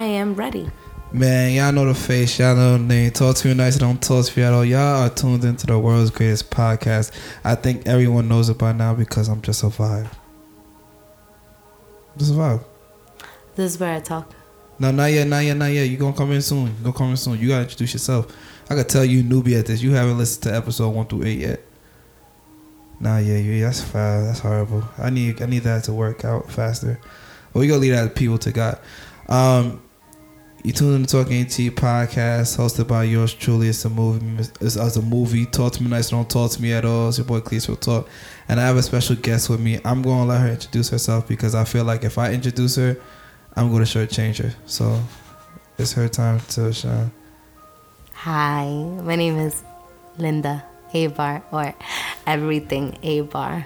I am ready. Man, y'all know the face, y'all know the name. Talk to me nice, don't talk to me at all. Y'all are tuned into the world's greatest podcast. I think everyone knows it by now because I'm just a vibe. Just a vibe. This is where I talk. No, not yet, not yet, not yet. You gonna come in soon. You gonna come in soon. You gotta introduce yourself. I could tell you newbie at this. You haven't listened to episode one through eight yet. Nah, yeah, yeah, that's foul. That's horrible. I need, I need that to work out faster. But we gonna leave that to people to God. Um, you tune in to Talking AT podcast, hosted by yours truly. It's a movie. It's, it's a movie. Talk to me nice. Don't talk to me at all. It's your boy Cleese will talk, and I have a special guest with me. I'm gonna let her introduce herself because I feel like if I introduce her, I'm gonna shortchange her. So it's her time to shine. Hi, my name is Linda Aybar or everything Aybar.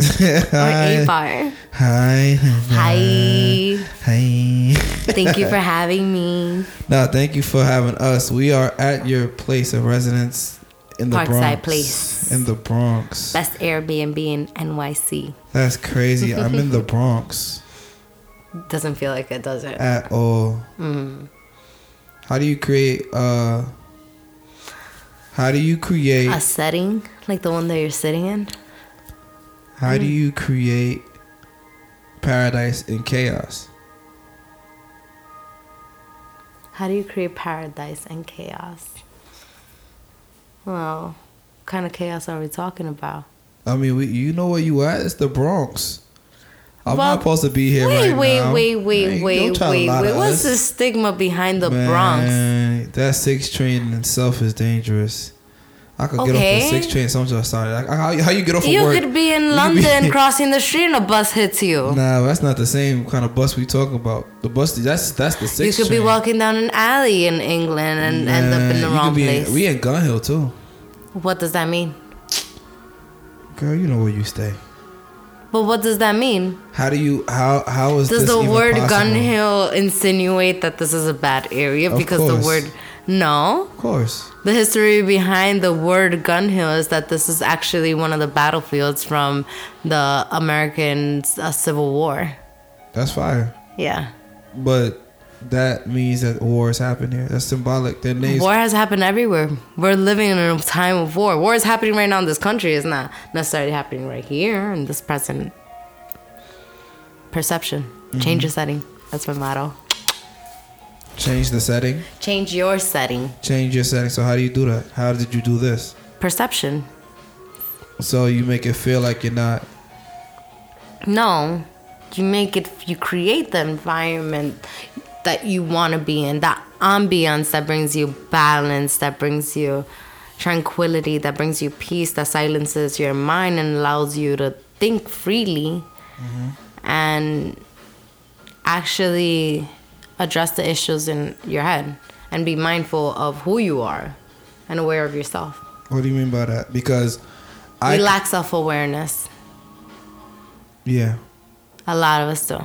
Or Aybar. Hi. Hi. Hi. Thank you for having me. No, thank you for having us. We are at your place of residence in the Parkside Bronx. Place. In the Bronx. Best Airbnb in NYC. That's crazy. I'm in the Bronx Doesn't feel like it, does it? at all. Mm. How do you create uh how do you create A setting like the one that you're sitting in. How do mm. you create paradise in chaos? How do you create paradise and chaos? Well, what kind of chaos are we talking about? I mean, we, you know where you at? It's the Bronx. I'm Well, not supposed to be here wait, right wait, now. wait, wait, Man, wait, to wait, wait. What's us. the stigma behind the Bronx? That six train in itself is dangerous. I could get off Okay. the six train. So I'm just sorry. Like, how, how you get off of You work? could be in You London be- crossing the street and a bus hits you. Nah, that's not the same kind of bus we talking about. The bus that's that's the you six. could be walking down an alley in England and end up in the wrong be in- place. we in Gun Hill too, what does that mean? girl. You know where you stay. But what does that mean? How do you how how is Does this the word possible? Gun Hill insinuate that this is a bad area? Of because course. the word no. Of course. The history behind the word Gun Hill is that this is actually one of the battlefields from the American uh, Civil War. That's fire. Yeah. But that means that war has happened here. That's symbolic. Their names. War has happened everywhere. We're living in a time of war. War is happening right now in this country. It's not necessarily happening right here in this present perception. Mm-hmm. Change your setting. That's my motto. Change the setting. Change your setting. Change your setting. So how do you do that? How did you do this? Perception. So you make it feel like you're not. No, you make it. You create the environment that you want to be in. That ambience that brings you balance. That brings you tranquility. That brings you peace. That silences your mind and allows you to think freely, mm-hmm. and actually address the issues in your head and be mindful of who you are and aware of yourself. What do you mean by that? Because I we lack self awareness. yeah. A lot of us do.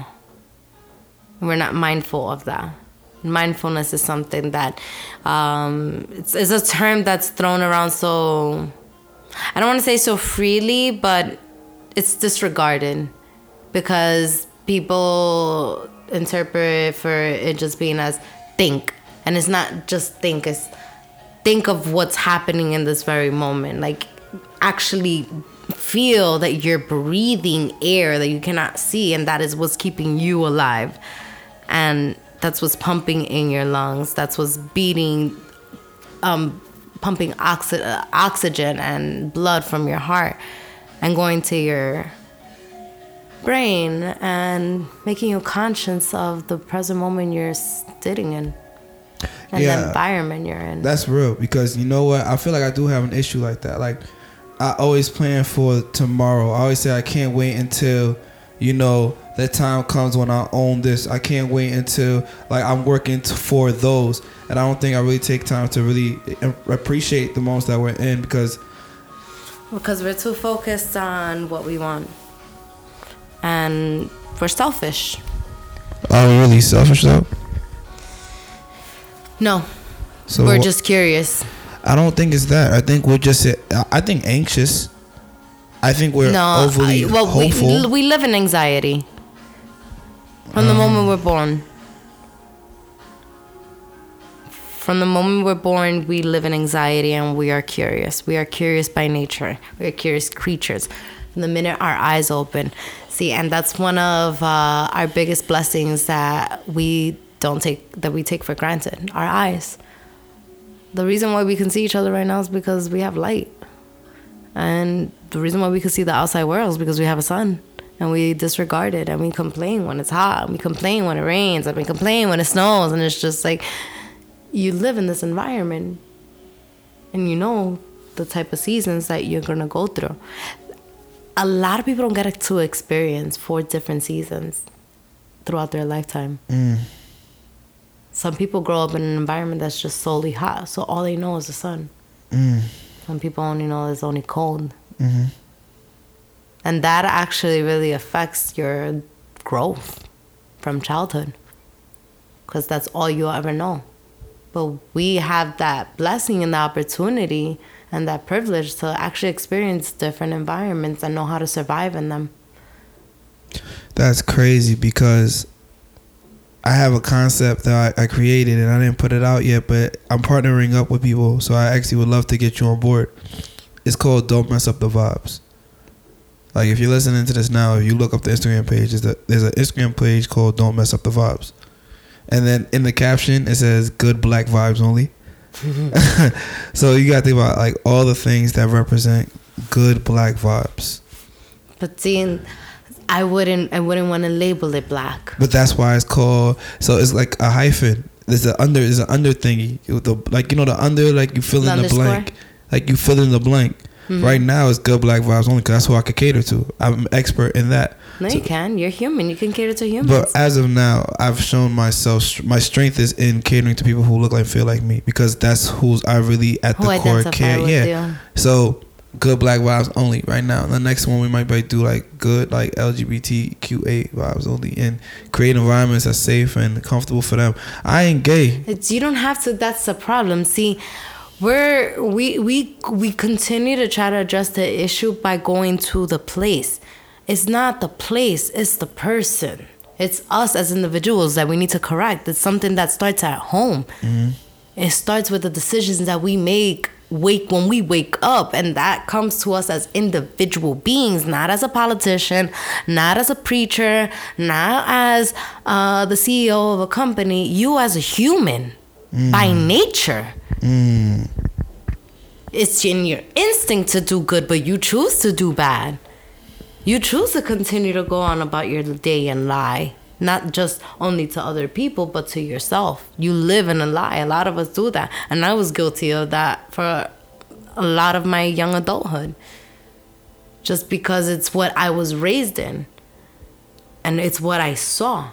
We're not mindful of that. Mindfulness is something that um, it's, it's a term that's thrown around so I don't want to say so freely, but it's disregarded because people interpret for it just being as think, and it's not just think. It's think of what's happening in this very moment. Like actually feel that you're breathing air that you cannot see, and that is what's keeping you alive. And that's what's pumping in your lungs. That's what's beating, um, pumping oxy- oxygen and blood from your heart and going to your brain and making you conscious of the present moment you're sitting in and Yeah. the environment you're in. That's real because you know what? I feel like I do have an issue like that. Like I always plan for tomorrow. I always say I can't wait until you know the time comes when I own this. I can't wait until like I'm working t- for those, and I don't think I really take time to really eh, appreciate the moments that we're in because Because we're too focused on what we want. And we're selfish. are we really selfish though? No, So we're just curious. I don't think it's that. I think we're just. I think anxious. I think we're no, overly I- well, hopeful. We, we live in anxiety from the Um, moment we're born. from the moment we're born, we live in anxiety and we are curious. We are curious by nature. We are curious creatures. From the minute our eyes open, and that's one of uh, our biggest blessings that we don't take that we take for granted. Our eyes. The reason why we can see each other right now is because we have light, and the reason why we can see the outside world is because we have a sun and we disregard it and we complain when it's hot and we complain when it rains and we complain when it snows and it's just like you live in this environment and you know the type of seasons that you're gonna go through a lot of people don't get to experience four different seasons throughout their lifetime. Mm. Some people grow up in an environment that's just solely hot so all they know is the sun. Mm. Some people only know it's only cold. Mm-hmm. And that actually really affects your growth from childhood because that's all you'll ever know. But we have that blessing and the opportunity and that privilege to actually experience different environments and know how to survive in them. That's crazy because I have a concept that I, I created and I didn't put it out yet, but I'm partnering up with people, so I actually would love to get you on board. It's called Don't Mess Up the Vibes. Like if you're listening to this now, if you look up the Instagram page, there's, a, there's an Instagram page called Don't Mess Up the Vibes. And then in the caption it says good black vibes only. so you gotta think about like all the things that represent good black vibes. But seeing, I wouldn't, I wouldn't want to label it black. But that's why it's called. So it's like a hyphen. There's an under. There's an under thingy. The like you know the under like you fill The in the blank. Like you fill in the blank. Mm-hmm. Right now it's good black vibes only because that's who I could cater to. I'm an expert in that. No, So- you can. You're human. You can cater to humans. But as of now, I've shown myself my strength is in catering to people who look like feel like me because that's who's I really at Who the core care. Yeah. you. So good black vibes only right now. The next one we might do like good like LGBTQA vibes only and create environments that's safe and comfortable for them. I ain't gay. It's you don't have to. That's the problem. See, we're we we we continue to try to address the issue by going to the place. It's not the place. It's the person. It's us as individuals that we need to correct. It's something that starts at home. It starts with the decisions that we make wake when we wake up and that comes to us as individual beings not as a politician not as a preacher not as uh, the ceo of a company you as a human by nature. Mm. It's in your instinct to do good but you choose to do bad. You choose to continue to go on about your day and lie not just only to other people but to yourself. You live in a lie. A lot of us do that. And i was guilty of that for a lot of my young adulthood just because it's what i was raised in and it's what i saw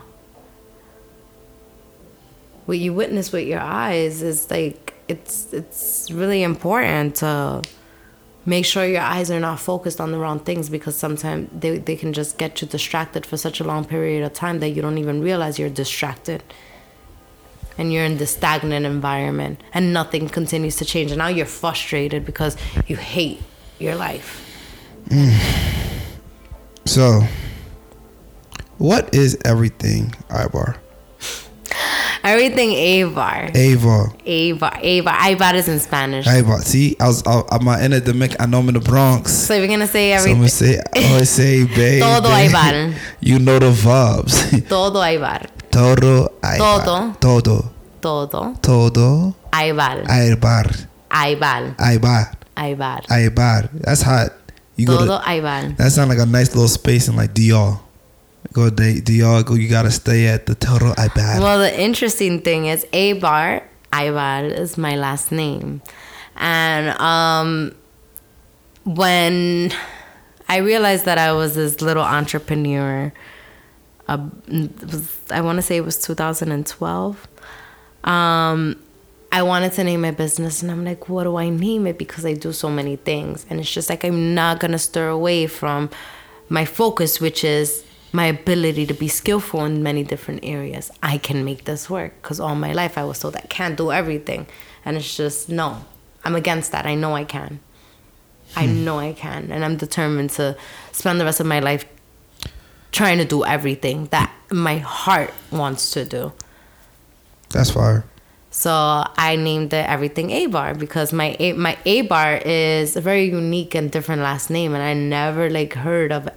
what you witness with your eyes is like it's it's really important to make sure your eyes are not focused on the wrong things because sometimes they, they can just get you distracted for such a long period of time that you don't even realize you're distracted and you're in this stagnant environment and nothing continues to change and now you're frustrated because you hate your life So what is everything Ibar? Everything avar Ava. avar avar avar is in spanish Ibar. See, I was I, I'm in the Dominican. I know I'm in the Bronx. so we're gonna say So I'm gonna say, I always say, baby. Todo Ibar. You know the vibes. todo avar Todo Ibar. Todo. todo Todo. Todo. avar Ibar. avar Ibar. avar Ibar. That's hot. You todo to, avar that sound like a nice little space in like DR. Go to DR. Go. You gotta stay at the Todo Ibar. Well, the interesting thing is Aybar, Ibar is my last name. And um, when I realized that I was this little entrepreneur, uh, was, I want to say it was 2012. Um, I wanted to name my business, and I'm like, what do I name it? Because I do so many things. And it's just like, I'm not to stir away from my focus, which is my ability to be skillful in many different areas. I can make this work because all my life I was told I can't do everything. And it's just, no, I'm against that. I know I can. I hmm. know I can. And I'm determined to spend the rest of my life trying to do everything that my heart wants to do. That's fire. So I named it Everything Aybar because my A, my Aybar is a very unique and different last name, and I never like heard of.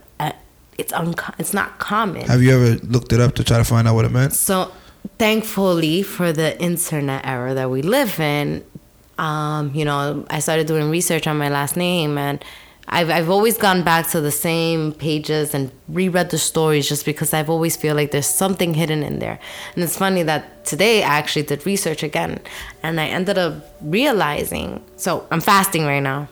It's unco- It's not common. Have you ever looked it up to try to find out what it meant? So, thankfully for the internet era that we live in, um, you know, I started doing research on my last name, and I've I've always gone back to the same pages and reread the stories just because I've always feel like there's something hidden in there. And it's funny that today I actually did research again, and I ended up realizing. So I'm fasting right now.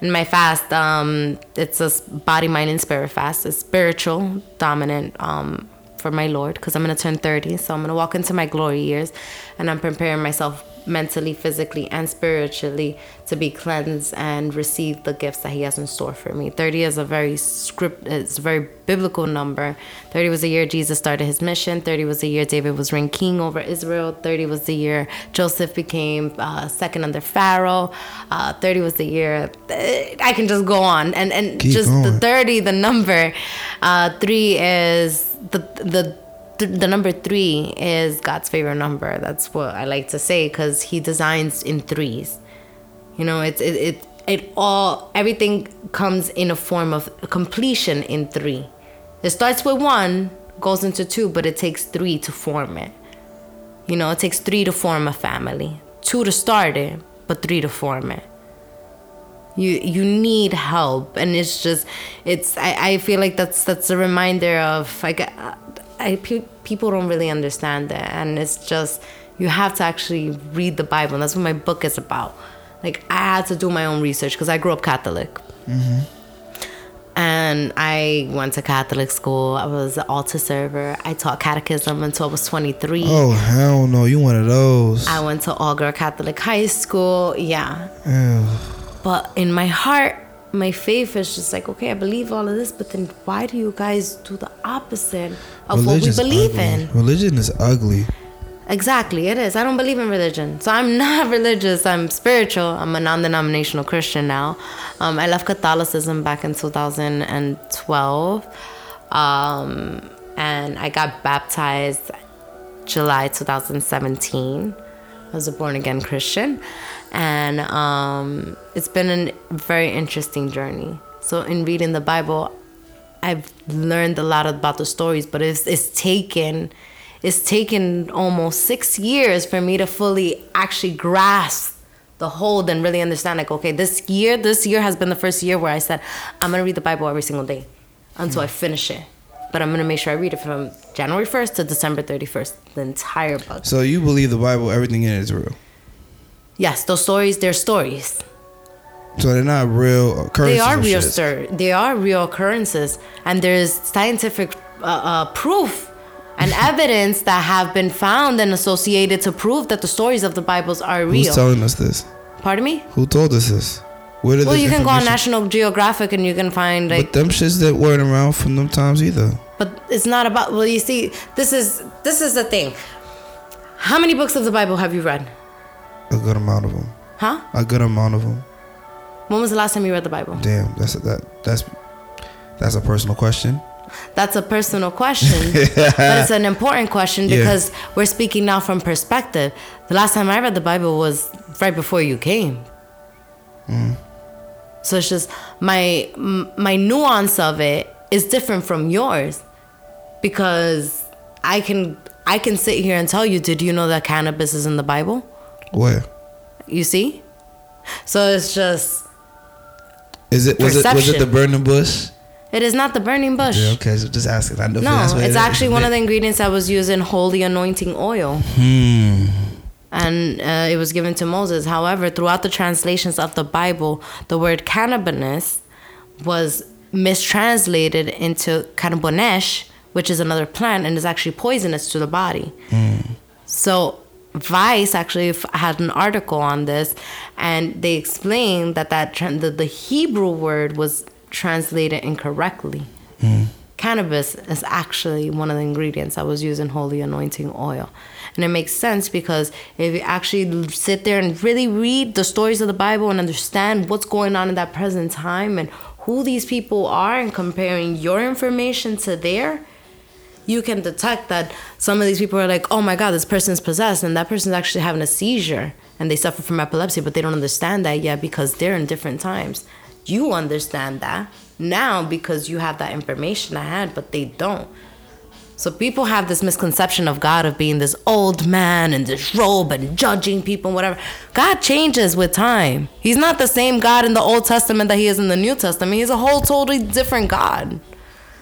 In my fast, um, it's a body, mind, and spirit fast. It's spiritual, dominant, um, for my Lord because I'm going to turn 30. So I'm going to walk into my glory years and I'm preparing myself mentally, physically, and spiritually to be cleansed and receive the gifts that He has in store for me. 30 is a very script, it's a very biblical number. 30 was the year Jesus started his mission. 30 was the year David was reigned king over Israel. 30 was the year Joseph became uh, second under Pharaoh. Uh, 30 was the year, I can just go on. And, and just going. the 30, the number, uh, three is the, the, the number three is God's favorite number. That's what I like to say because He designs in threes. You know, it's it, it it all everything comes in a form of completion in three. It starts with one, goes into two, but it takes three to form it. You know, it takes three to form a family, two to start it, but three to form it. You you need help, and it's just it's I, I feel like that's that's a reminder of like uh, I, pe- people don't really understand that, and it's just you have to actually read the Bible. And that's what my book is about. Like I had to do my own research because I grew up Catholic. Mm-hmm. And I went to Catholic school. I was an altar server. I taught catechism until I was 23. Oh, hell no. You one of those. I went to all girl Catholic high school. Yeah. Ew. But in my heart, my faith is just like, okay, I believe all of this, but then why do you guys do the opposite of Religion's what we believe ugly. in? Religion is ugly. Exactly, it is. I don't believe in religion. So I'm not religious, I'm spiritual. I'm a non denominational Christian now. Um, I left Catholicism back in 2012. Um, and I got baptized July 2017. I was a born again Christian and um, it's been a very interesting journey. So in reading the Bible, I've learned a lot about the stories, but it's it's taken it's taken almost six years for me to fully actually grasp the whole and really understand like okay this year this year has been the first year where i said i'm gonna read the bible every single day until mm. i finish it but i'm gonna make sure i read it from january 1st to december 31st the entire book so you believe the bible everything in it is real Yes, those stories, they're stories. So they're not real occurrences. They are real stories. They are real occurrences, and there's scientific uh, uh, proof and evidence that have been found and associated to prove that the stories of the Bibles are real. Who's telling us this? Pardon me? Who told us this? Where did well, you can go on National Geographic and you can find like. But them shits that weren't around from them times either. But it's not about. Well, you see, this is this is the thing. How many books of the Bible have you read? A good amount of them. Huh? A good amount of them. When was the last time you read the Bible? Damn, that's a, that that's that's a personal question. That's a personal question, but it's an important question because yeah. we're speaking now from perspective. The last time I read the Bible was right before you came. Mm. So it's just my my nuance of it is different from yours because I can I can sit here and tell you, did you know that cannabis is in the Bible? Where? You see? So it's just. Is it was perception. it was it the burning bush? It is not the burning bush. Yeah, okay, so just asking. I know no, it's actually one of the ingredients that was used in holy anointing oil. Hmm. And uh, it was given to Moses. However, throughout the translations of the Bible, the word cannabis was mistranslated into cannabonesh, which is another plant and is actually poisonous to the body. Hmm. So Vice actually had an article on this, and they explained that that the, the Hebrew word was translated incorrectly. Mm. Cannabis is actually one of the ingredients that was used in holy anointing oil. And it makes sense because if you actually sit there and really read the stories of the Bible and understand what's going on in that present time and who these people are and comparing your information to their, you can detect that some of these people are like, oh my God, this person's possessed, and that person's actually having a seizure and they suffer from epilepsy, but they don't understand that yet because they're in different times. You understand that now because you have that information I had, but they don't. So people have this misconception of God of being this old man in this robe and judging people and whatever. God changes with time. He's not the same God in the Old Testament that he is in the New Testament. He's a whole totally different God.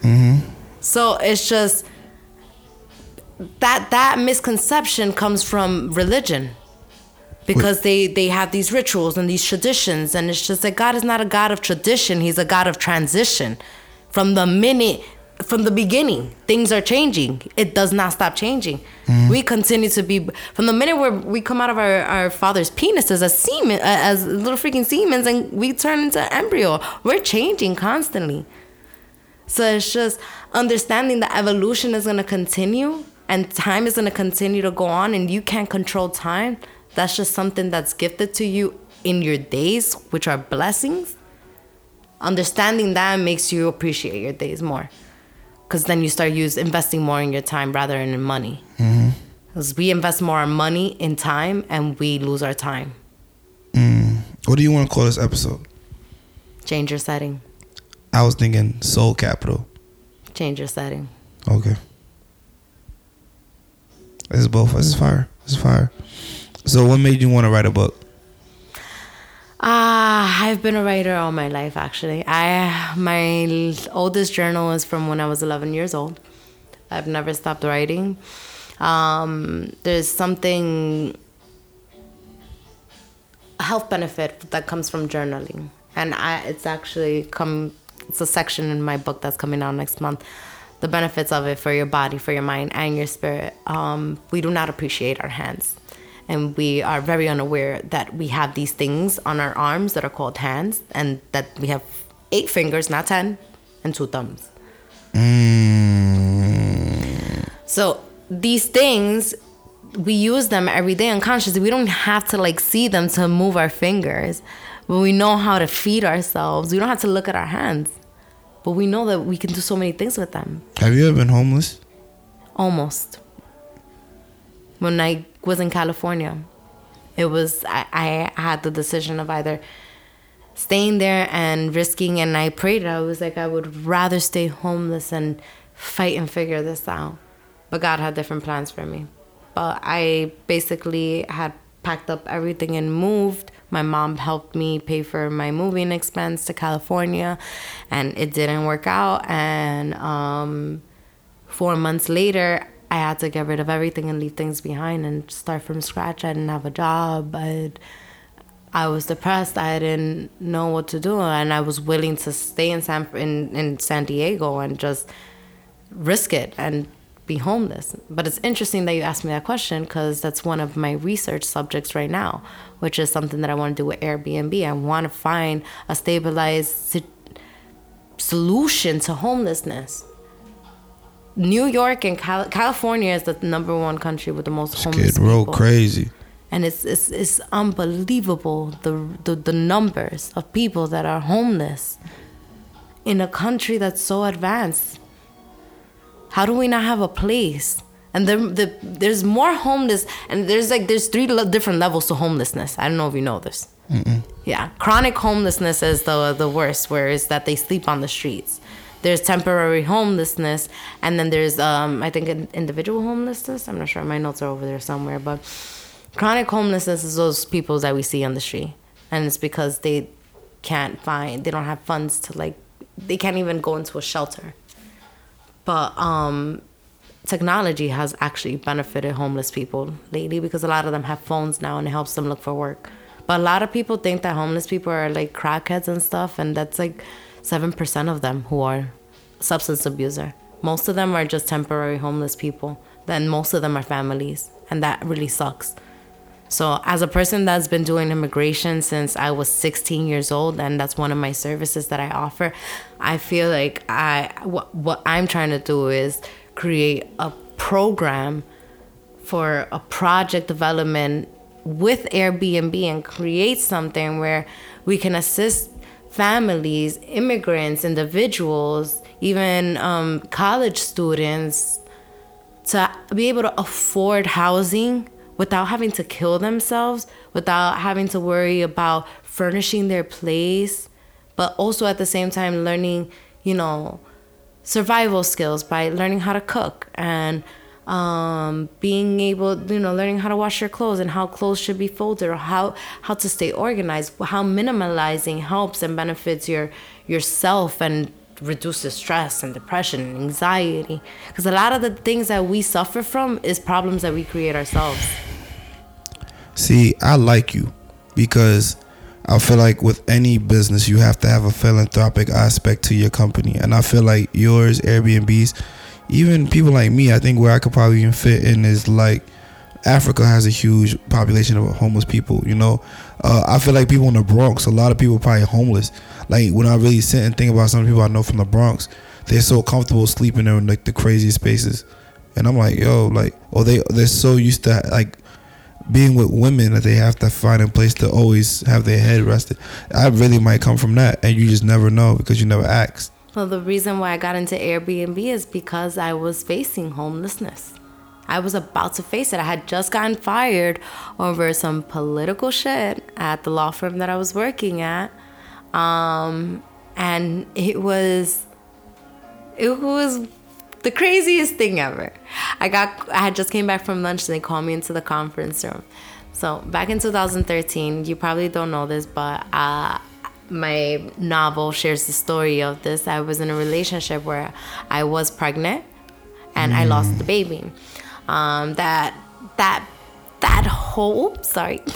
Mm-hmm. So it's just that that misconception comes from religion. Because they they have these rituals and these traditions and it's just like god is not a god of tradition he's a god of transition. From the minute from the beginning things are changing. It does not stop changing. Mm. we continue to be from the minute where we come out of our, our father's penises as a semen as little freaking semens and we turn into embryo we're changing constantly. So it's just understanding that evolution is going to continue and time is going to continue to go on and you can't control time that's just something that's gifted to you in your days, which are blessings. Understanding that makes you appreciate your days more. Because then you start use investing more in your time rather than in money. Because mm-hmm. we invest more in money in time and we lose our time. Mm. What do you want to call this episode? Change your setting. I was thinking soul capital. Change your setting. Okay. This is both. This is fire. This is fire. So, what made you want to write a book? Ah, uh, I've been a writer all my life. Actually, I my oldest journal is from when I was 11 years old. I've never stopped writing. Um, there's something a health benefit that comes from journaling, and I it's actually come. It's a section in my book that's coming out next month. The benefits of it for your body, for your mind, and your spirit. Um, we do not appreciate our hands. And we are very unaware that we have these things on our arms that are called hands and that we have eight fingers not ten and two thumbs. Mm. so these things we use them every day unconsciously. We don't have to like see them to move our fingers but we know how to feed ourselves. We don't have to look at our hands but we know that we can do so many things with them have you ever been homeless almost when i was in California. It was I, I had the decision of either staying there and risking and I prayed I was like I would rather stay homeless and fight and figure this out. But God had different plans for me. But I basically had packed up everything and moved. My mom helped me pay for my moving expense to California and it didn't work out and um, 4 months later I had to get rid of everything and leave things behind and start from scratch. I didn't have a job. I I was depressed. I didn't know what to do, and I was willing to stay in San in, in San Diego and just risk it and be homeless. But it's interesting that you asked me that question because that's one of my research subjects right now, which is something that I want to do with Airbnb. I want to find a stabilized solution to homelessness New York and Cal- California is the number one country with the most homeless Skid Row people. crazy. And it's, it's it's unbelievable the, the the numbers of people that are homeless in a country that's so advanced. How do we not have a place? And there, the, there's more homeless, and there's like there's three different levels to homelessness. I don't know if you know this. Mm-mm. Yeah, chronic homelessness is the the worst, where is that they sleep on the streets there's temporary homelessness and then there's um, i think individual homelessness i'm not sure my notes are over there somewhere but chronic homelessness is those people that we see on the street and it's because they can't find they don't have funds to like they can't even go into a shelter but um technology has actually benefited homeless people lately because a lot of them have phones now and it helps them look for work but a lot of people think that homeless people are like crackheads and stuff and that's like 7% of them who are substance abuser. Most of them are just temporary homeless people. Then most of them are families, and that really sucks. So, as a person that's been doing immigration since I was 16 years old, and that's one of my services that I offer, I feel like I what, what I'm trying to do is create a program for a project development with Airbnb and create something where we can assist families, immigrants, individuals, even um, college students to be able to afford housing without having to kill themselves, without having to worry about furnishing their place, but also at the same time learning, you know, survival skills by learning how to cook and um, being able, you know, learning how to wash your clothes and how clothes should be folded or how how to stay organized, how minimalizing helps and benefits your yourself and reduces stress and depression and anxiety. Because a lot of the things that we suffer from is problems that we create ourselves. See, I like you because I feel like with any business, you have to have a philanthropic aspect to your company. And I feel like yours, Airbnb's, even people like me, I think where I could probably even fit in is like Africa has a huge population of homeless people. You know, uh, I feel like people in the Bronx, a lot of people probably homeless. Like when I really sit and think about some people I know from the Bronx, they're so comfortable sleeping in like the craziest spaces, and I'm like, yo, like, or they they're so used to like being with women that they have to find a place to always have their head rested. I really might come from that, and you just never know because you never asked. Well, the reason why I got into Airbnb is because I was facing homelessness. I was about to face it. I had just gotten fired over some political shit at the law firm that I was working at. Um, and it was it was the craziest thing ever. I got I had just came back from lunch and they called me into the conference room. So back in 2013, you probably don't know this, but uh, my novel shares the story of this. I was in a relationship where I was pregnant and I lost the baby. Um, that that that whole sorry.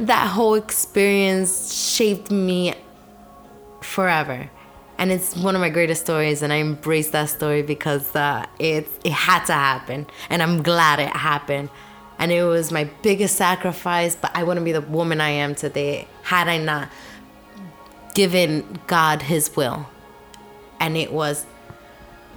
That whole experience shaped me forever. And it's one of my greatest stories and i embrace that story because uh, it, it had to happen. And i'm glad it happened. And it was my biggest sacrifice but i wouldn't be the woman i am today had i not given god his will. And it was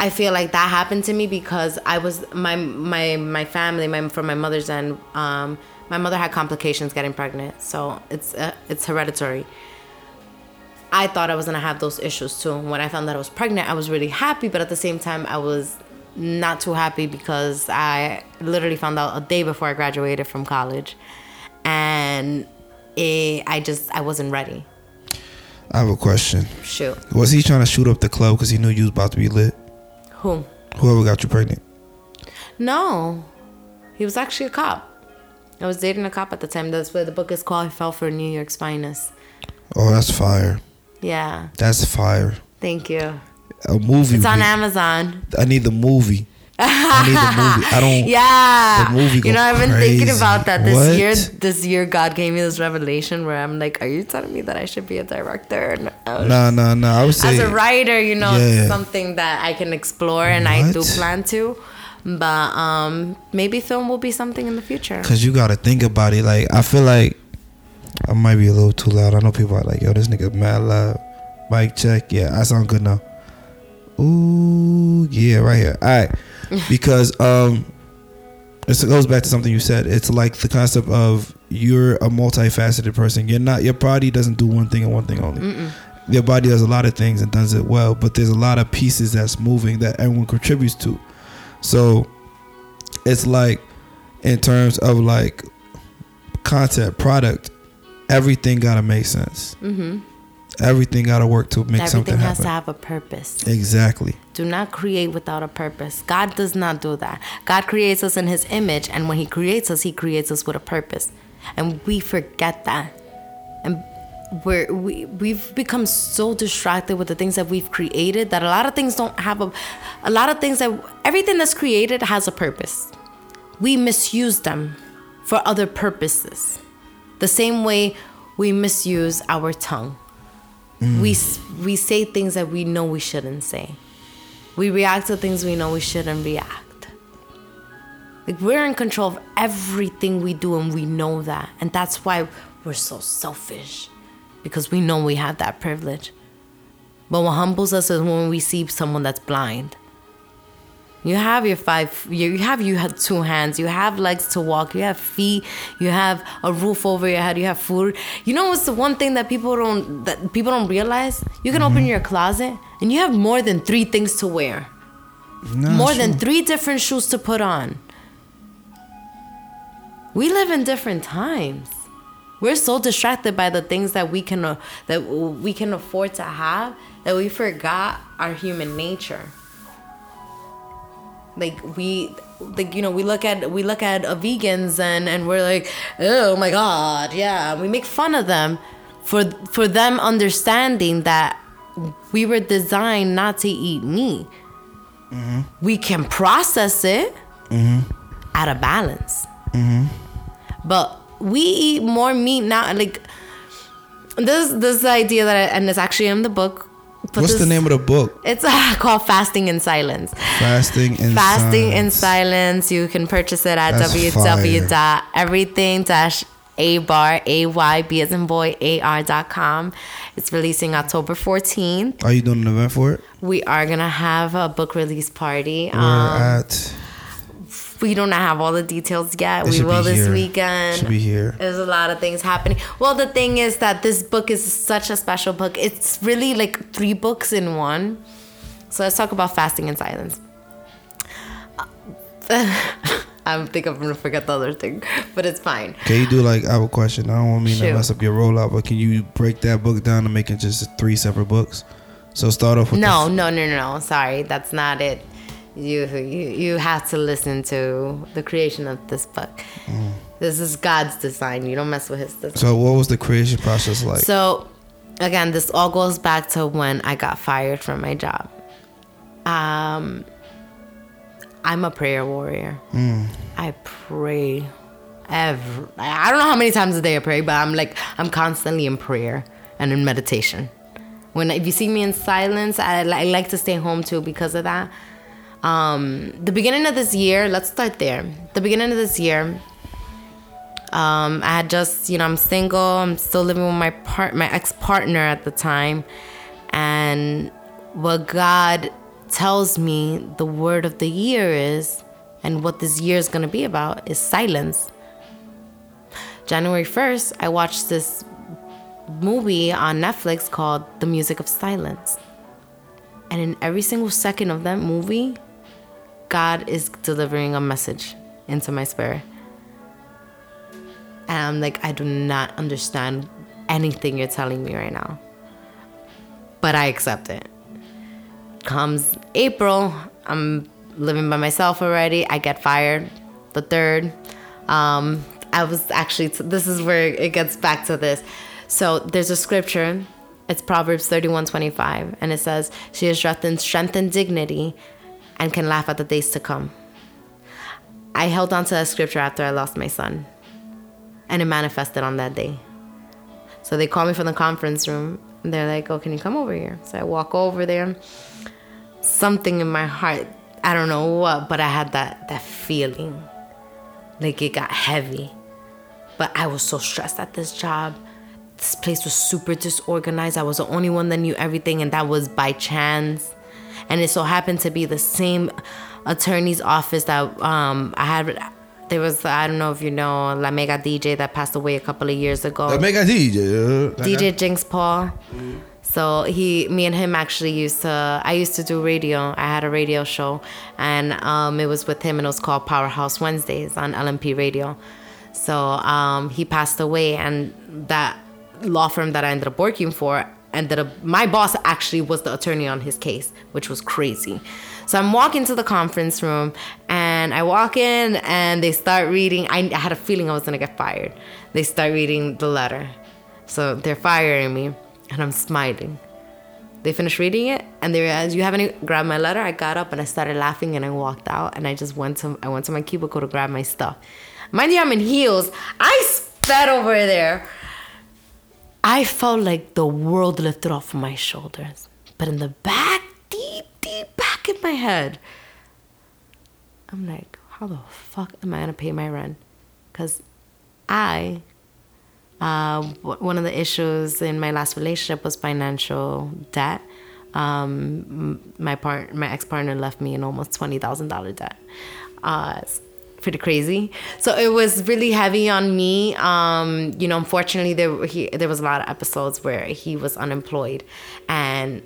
I feel like that happened to me because I was my my my family, my from my mother's end. Um, my mother had complications getting pregnant, so it's uh, it's hereditary. I thought I was gonna have those issues too. When I found that I was pregnant, I was really happy, but at the same time, I was not too happy because I literally found out a day before I graduated from college, and it, I just I wasn't ready. I have a question. Shoot, Was he trying to shoot up the club because he knew you was about to be lit? Who? Whoever got you pregnant. No, he was actually a cop. I was dating a cop at the time. That's where the book is called. I fell for New York's finest. Oh, that's fire. Yeah, That's fire. thank you. A movie. It's on Amazon. I need the movie. I movie. I don't. Yeah, The movie you know I've been thinking about that this What? year. This year, God gave me this revelation where I'm like, "Are you telling me that I should be a director?" Was Nah, nah, nah. I would say as a writer, you know, Yeah. something that I can explore and I do plan to. But um, maybe film will be something in the future. Cause you gotta think about it. Like I feel like I might be a little too loud. I know people are like, "Yo, this nigga mad loud." Mic check. Yeah, I sound good now. Ooh, yeah, right here. All right, because um, it goes back to something you said. It's like the concept of you're a multifaceted person. You're not. Your body doesn't do one thing and one thing only. Your body does a lot of things and does it well, but there's a lot of pieces that's moving that everyone contributes to. So it's like in terms of like content product everything gotta make sense hmm everything gotta work to make Everything something happen. Everything has to have a purpose. exactly Do not create without a purpose. God does not do that. God creates us in His image, and when He creates us, He creates us with a purpose, and we forget that. And we're, we we've become so distracted with the things that we've created that a lot of things don't have a, a lot of things that everything that's created has a purpose. We misuse them for other purposes, the same way we misuse our tongue we we say things that we know we shouldn't say. We react to things we know we shouldn't react. Like we're in control of everything we do and we know that. And that's why we're so selfish because we know we have that privilege. But what humbles us is when we see someone that's blind. You have your five. You have you have two hands. You have legs to walk. You have feet. You have a roof over your head. You have food. You know what's the one thing that people don't that people don't realize? You can open your closet and you have more than three things to wear. Nah, more than three different shoes to put on. We live in different times. We're so distracted by the things that we can uh, that we can afford to have that we forgot our human nature. Like we like you know we look at we look at vegans and and we're like oh my god yeah we make fun of them for for them understanding that we were designed not to eat meat mm-hmm. we can process it mm-hmm. out of balance. Mm-hmm. But we eat more meat now. Like this, this idea that, I, and it's actually in the book. But What's the name of the book? It's uh, called Fasting in Silence. Fasting in Fasting in Silence. Silence. You can purchase it at That's www.everything a bar a y b as in boy a r dot com. It's releasing October 14th. Are you doing an event for it? We are gonna have a book release party. We're Um, at. We don't have all the details yet. It we will this here. weekend. Should be here. There's a lot of things happening. Well, the thing is that this book is such a special book. It's really like three books in one. So let's talk about fasting and silence. I think I'm gonna forget the other thing, but it's fine. Can you do like I have a question? I don't want me to mess up your rollout, but can you break that book down and make it just three separate books? So start off with No, the, no, no, no, no. Sorry, that's not it. You, you, you have to listen to the creation of this book. Mm. This is God's design. You don't mess with His design. So what was the creation process like? So, again, this all goes back to when I got fired from my job. Um, I'm a prayer warrior. I pray every. I don't know how many times a day I pray, but I'm like I'm constantly in prayer and in meditation. When if you see me in silence, I, I like to stay home too because of that. Um, the beginning of this year, let's start there. The beginning of this year, um, I had just, you know, I'm single. I'm still living with my part, my ex partner at the time, and what God tells me the word of the year is, and what this year is gonna be about is silence. January first, I watched this movie on Netflix called The Music of Silence, and in every single second of that movie, God is delivering a message into my spirit. And I'm like, I do not understand anything you're telling me right now. But I accept it. Comes April, I'm living by myself already. I get fired the third. Um, I was actually, this is where it gets back to this. So there's a scripture. It's Proverbs 31 25. And it says, She has strengthened strength and dignity and can laugh at the days to come. I held on to that scripture after I lost my son and it manifested on that day. So they call me from the conference room. And they're like, "Oh, can you come over here?" So I walk over there. Something in my heart, I don't know what, but I had that that feeling, like it got heavy. But I was so stressed at this job. This place was super disorganized. I was the only one that knew everything, and that was by chance. And it so happened to be the same attorney's office that um, I had there was I don't know if you know La Mega DJ that passed away a couple of years ago. The mega DJ. uh, DJ? Jinx Paul. So he, me and him actually used to. I used to do radio. I had a radio show, and um, it was with him, and it was called Powerhouse Wednesdays on LMP Radio. So um, he passed away, and that law firm that I ended up working for ended up. My boss actually was the attorney on his case, which was crazy. So I'm walking to the conference room, and I walk in, and they start reading. I, I had a feeling I was gonna get fired. They start reading the letter. So they're firing me, and I'm smiling. They finished reading it, and they realized, "You haven't grabbed my letter." I got up and I started laughing, and I walked out, and I just went to I went to my cubicle to grab my stuff. Mind you, I'm in heels. I sped over there. I felt like the world lifted off my shoulders, but in the back, deep, deep back in my head, I'm like, "How the fuck am I gonna pay my rent?" Because I uh, one of the issues in my last relationship was financial debt. Um, my part, my ex partner left me in almost twenty thousand dollar debt. Uh, pretty crazy. So it was really heavy on me. Um, you know, unfortunately, there he, there was a lot of episodes where he was unemployed, and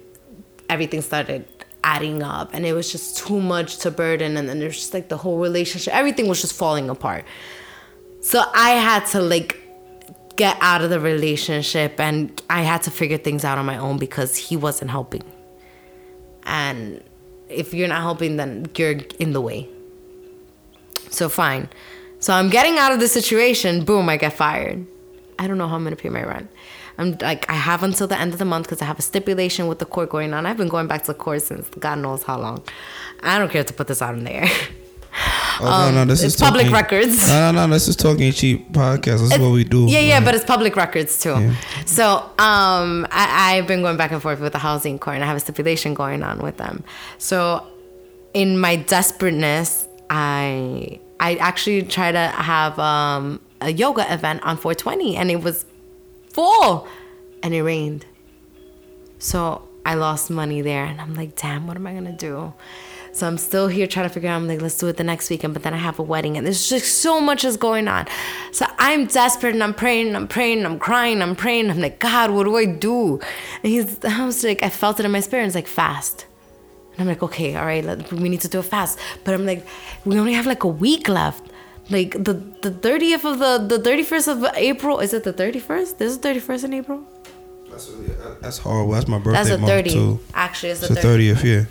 everything started adding up and it was just too much to burden and then there's just like the whole relationship everything was just falling apart so i had to like get out of the relationship and i had to figure things out on my own because he wasn't helping and if you're not helping then you're in the way so fine so i'm getting out of the situation boom i get fired i don't know how i'm gonna pay my rent I'm like, I have until the end of the month because I have a stipulation with the court going on. I've been going back to the court since God knows how long. I don't care to put this out in the air. Oh, no, no, this Um, it's is public talking- records. No, no, no. This is talking cheap podcast. This is what we do. Yeah, yeah, Like, but it's public records too. Yeah. So um, I, I've been going back and forth with the housing court, and I have a stipulation going on with them. So in my desperateness, I I actually tried to have um, a yoga event on 420, and it was full, and it rained. So I lost money there, and I'm like, damn, what am I gonna do? So I'm still here trying to figure out. I'm like, let's do it the next weekend. But then I have a wedding, and there's just so much is going on. So I'm desperate, and I'm praying, and I'm praying, and I'm crying, and I'm praying. I'm like, God, what do I do? And he's, I was like, I felt it in my spirit. It's like fast. And I'm like, okay, all right, let, we need to do it fast. But I'm like, we only have like a week left. Like the the 30th of the the 31st of April. Is it the 31st? This is 31st in April. That's, really- that's horrible. That's my birthday That's the month 30th. too. Actually, it's It's the the 30th. thirtieth. Yeah.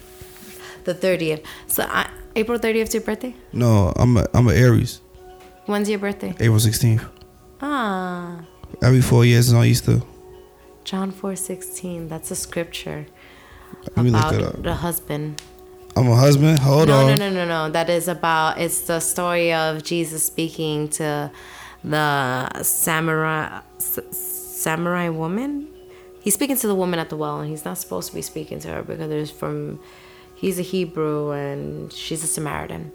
The 30th. So I, April 30th is your birthday. No, I'm a, I'm a Aries. When's your birthday? April sixteenth. Ah, Every four years is on Easter. John 4:16. That's a scripture Let me look about up. the husband. I'm a husband. Hold no, on. no, no, no, no. No. That is about. It's the story of Jesus speaking to the samurai s- samurai woman. He's speaking to the woman at the well, and he's not supposed to be speaking to her because there's from. He's a Hebrew and she's a Samaritan.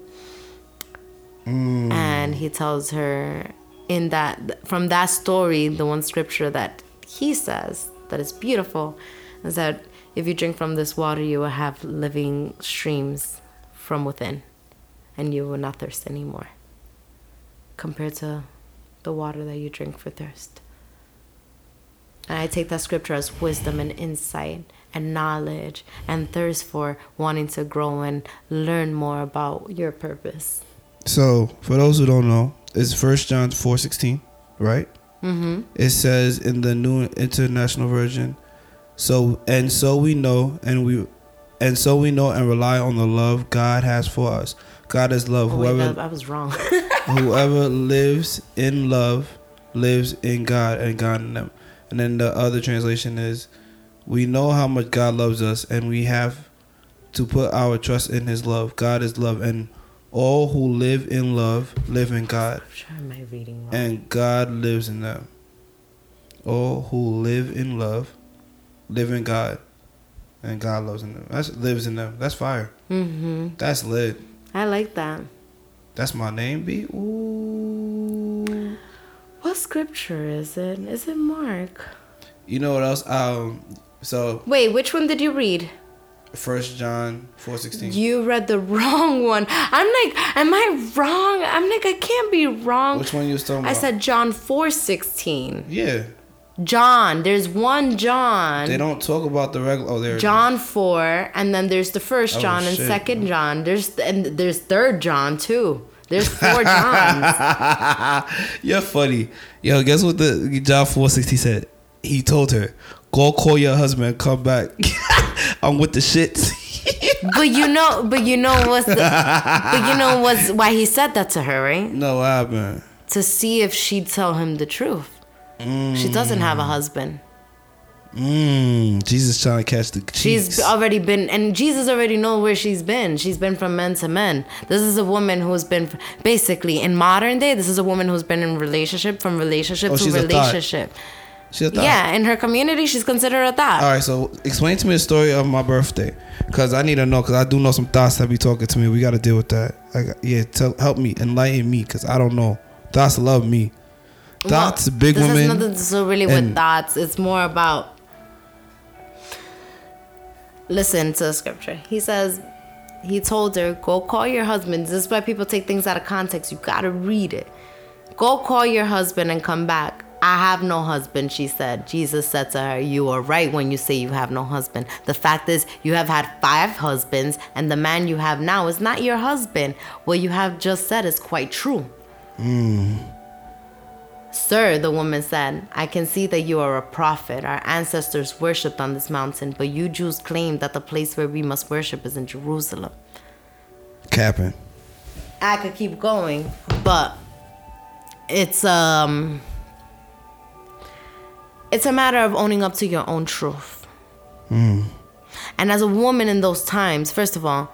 Mm. And he tells her in that from that story, the one scripture that he says that is beautiful is that if you drink from this water, you will have living streams from within, and you will not thirst anymore. Compared to the water that you drink for thirst. And I take that scripture as wisdom and insight and knowledge and thirst for wanting to grow and learn more about your purpose. So, for those who don't know, it's First John four sixteen, right? Mm-hmm. It says in the New International Version, so and so we know and we and so we know and rely on the love God has for us. God is love. Oh, Whoever that- I was wrong. whoever lives in love lives in God and God in them. And then the other translation is, we know how much God loves us, and we have to put our trust in His love. God is love, and all who live in love live in God, I'm sure reading and God lives in them. All who live in love live in God, and God loves in them. That's lives in them. That's fire. mm-hmm. That's lit. I like that. That's my name, B. Ooh. What scripture is it? Is it Mark? You know what else? Um, so Wait, which one did you read? First John four sixteen. You read the wrong one. I'm like, am I wrong? I'm like, I can't be wrong. Which one you was talking about? I said John 4:16. yeah. John, there's one John. They don't talk about the regular. Oh, there. John 4 and then there's the first Oh, John and shit. second John. There's and there's third John too. There's four Johns. You're funny. Yo, guess what the John four sixty said? He told her, "Go call your husband. Come back. I'm with the shits." but you know, but you know what's the But you know what's why he said that to her, right? no, what happened? To see if she'd tell him the truth. She doesn't have a husband. Mm, Jesus trying to catch the cheeks. She's already been, and Jesus already know where she's been. She's been from men to men. This is a woman who's been basically in modern day. This is a woman who's been in relationship from relationship Oh, to she's relationship. She a thought. Yeah, in her community, she's considered a thought. All right, so explain to me the story of my birthday, cause I need to know, cause I do know some thoughts that be talking to me. We got to deal with that. I got, yeah, tell, help me, enlighten me, cause I don't know. Thoughts love me. Thoughts, Well, big this women. has nothing to do really with thoughts. It's more about. Listen to the scripture. He says, he told her, "Go call your husband." This is why people take things out of context. You gotta read it. Go call your husband and come back. I have no husband, she said. Jesus said to her, You are right when you say you have no husband. The fact is, you have had five husbands, and the man you have now is not your husband. What you have just said is quite true. Hmm. Sir, the woman said, I can see that you are a prophet. Our ancestors worshipped on this mountain, but you Jews claim that the place where we must worship is in Jerusalem. Capping. I could keep going, but it's um it's a matter of owning up to your own truth. And as a woman in those times, first of all,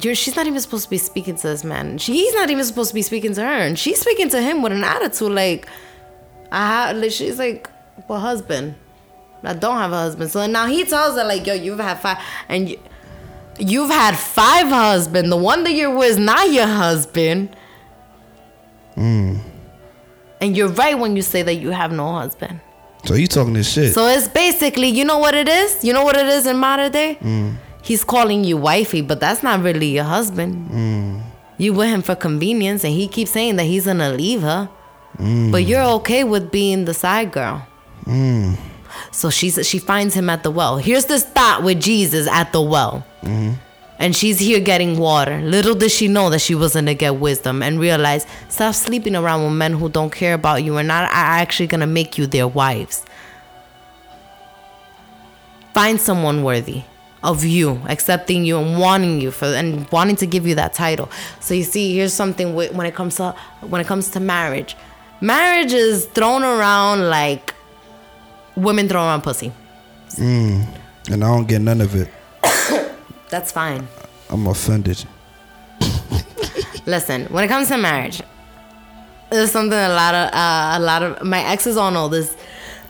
you're, she's not even supposed to be speaking to this man. She, he's not even supposed to be speaking to her, and she's speaking to him with an attitude like, I have. She's like, well, husband, I don't have a husband. So now he tells her like, yo, you've had five, and you, you've had five husbands. The one that you're with is not your husband. Hmm. And you're right when you say that you have no husband. So you talking this shit? So it's basically, you know what it is? You know what it is in modern day? Hmm. He's calling you wifey, but that's not really your husband. Mm. You with him for convenience, and he keeps saying that he's gonna leave her. Mm. But you're okay with being the side girl. Mm. So she's she finds him at the well. Here's this thought with Jesus at the well. Mm-hmm. And she's here getting water. Little did she know that she was gonna get wisdom and realize stop sleeping around with men who don't care about you and not are actually gonna make you their wives. Find someone worthy of you, accepting you and wanting you for and wanting to give you that title. So you see, here's something when it comes to when it comes to marriage. Marriage is thrown around like women throw around pussy. and I don't get none of it. That's fine. I'm offended. Listen, when it comes to marriage, there's something a lot of uh, a lot of my exes on all know this.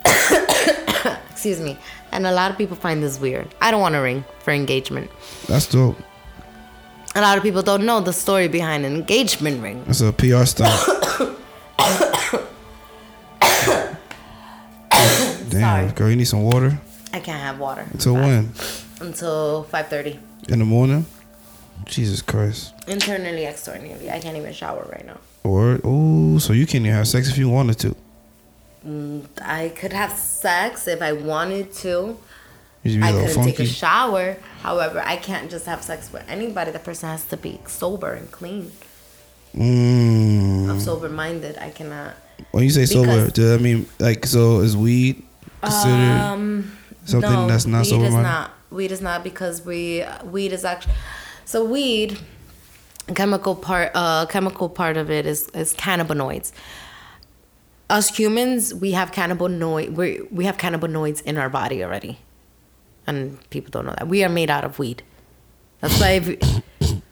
Excuse me, and a lot of people find this weird. I don't want a ring for engagement. That's dope. A lot of people don't know the story behind an engagement ring. That's a PR stunt. Damn, Sorry. girl, you need some water. I can't have water Until when? until 5:30. In the morning? Jesus Christ. Internally, externally, I can't even shower right now. Word. Oh, so you can't even have sex if you wanted to. I could have sex if I wanted to. You should be I couldn't take a shower. However, I can't just have sex with anybody. The person has to be sober and clean. Mm. I'm sober minded. I cannot. When you say sober, Because- does that mean like so? Is weed considered Um, something no, that's not weed sober is minded? not. Weed is not because we weed is actually so weed chemical part uh chemical part of it is is cannabinoids. Us humans, we have cannabinoid we we have cannabinoids in our body already, and people don't know that we are made out of weed. That's why if,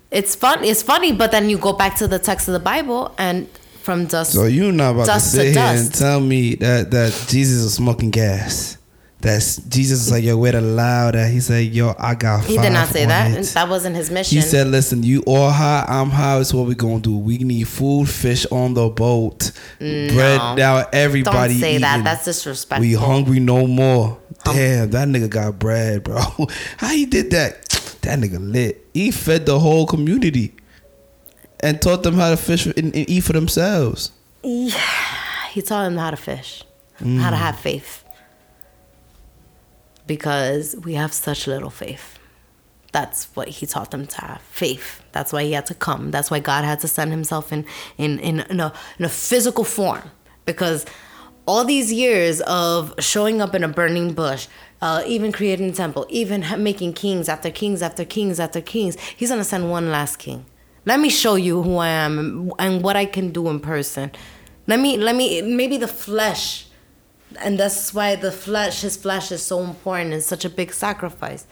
it's fun. It's funny, but then you go back to the text of the Bible and from dust. So you not about Dust to to sit here and tell me that that Jesus is smoking gas. That's Jesus is like yo, where the loud at? He said, yo, I got. he did not say that. it. That wasn't his mission. He said, "Listen, you all high, I'm high. It's what we gonna do. We need food, fish on the boat, bread. Now everybody Don't say that. That's disrespectful. We hungry no more. Damn, that nigga got bread, bro. How he did that? That nigga lit. He fed the whole community and taught them how to fish and, and eat for themselves. Yeah, He taught them how to fish, how Mm. to have faith. Because we have such little faith. That's what he taught them to have faith. That's why he had to come. That's why God had to send himself in in in, in, a, in a physical form. Because all these years of showing up in a burning bush, uh, even creating a temple, even making kings after kings after kings after kings, he's gonna send one last king. Let me show you who I am and what I can do in person. Let me let me maybe the flesh and that's why the flesh his flesh is so important and such a big sacrifice.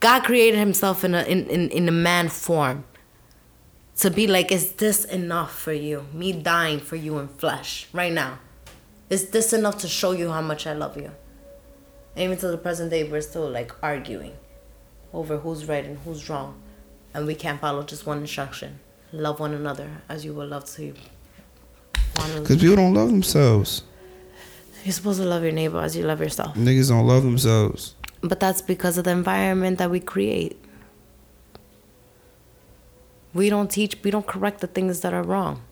God created himself in a in, in, in a man form to be like is this enough for you? Me dying for you in flesh right now. Is this enough to show you how much i love you? And even to the present day we're still like arguing over who's right and who's wrong. And we can't follow just one instruction. Love one another as you would love to. Cause people don't love themselves. You're supposed to love your neighbor as you love yourself Niggas don't love themselves. But that's because of the environment that we create. We don't teach, we don't correct the things that are wrong.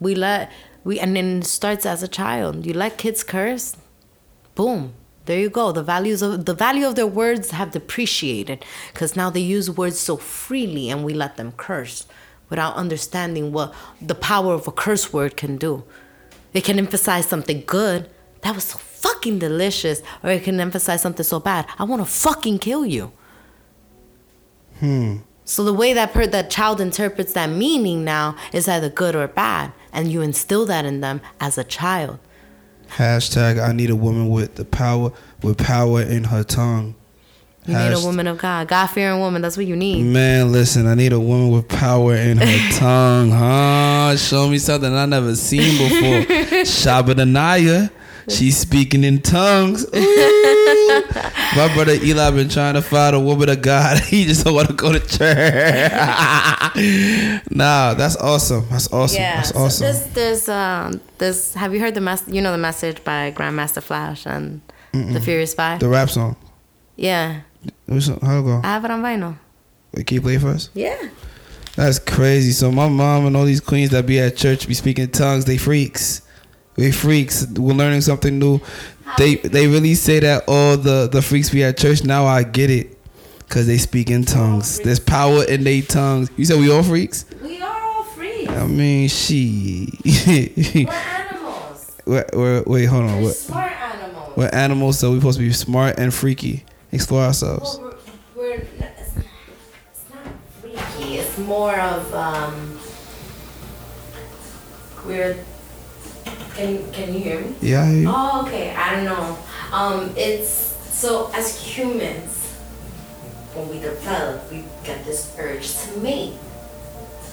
We let We and then it starts as a child. You let kids curse, boom. There you go. The values of the value of their words have depreciated because now they use words so freely and we let them curse without understanding what the power of a curse word can do. It can emphasize something good. That was so fucking delicious. Or it can emphasize something so bad. I want to fucking kill you. Hmm. So the way that per- that child interprets that meaning now is either good or bad, and you instill that in them as a child. Hashtag I need a woman with the power with power in her tongue. You need a woman of God, God fearing woman. That's what you need. Man, listen, I need a woman with power in her tongue, huh? Show me something I never seen before. Shabadanaya, she's speaking in tongues. Ooh. My brother Eli been trying to find a woman of God. He just don't want to go to church. nah, that's awesome. That's awesome. that's awesome. This, there's, um, this. Have you heard the mess? You know the message by Grandmaster Flash and the Furious Five. the rap song. yeah, What's- How it go? I have it on vinyl. Wait, Can you play it for us? Yeah. That's crazy. So my mom and all these queens that be at church be speaking tongues. They freaks. They freaks. We're learning something new. They they really say that all the the freaks be at church. Now I get it, cause they speak in tongues. There's power in their tongues. You said we all freaks. We are all freaks. I mean, she. We're animals. we're, we're, wait, hold on. We're We're, smart animals. we're animals, so we're supposed to be smart and freaky. Explore ourselves. Well, we're, we're it's not freaky. It's more of um. We're. Can Can you hear me? Yeah. I hear you. Oh, okay. I don't know. Um, it's so as humans, when we develop, we get this urge to mate.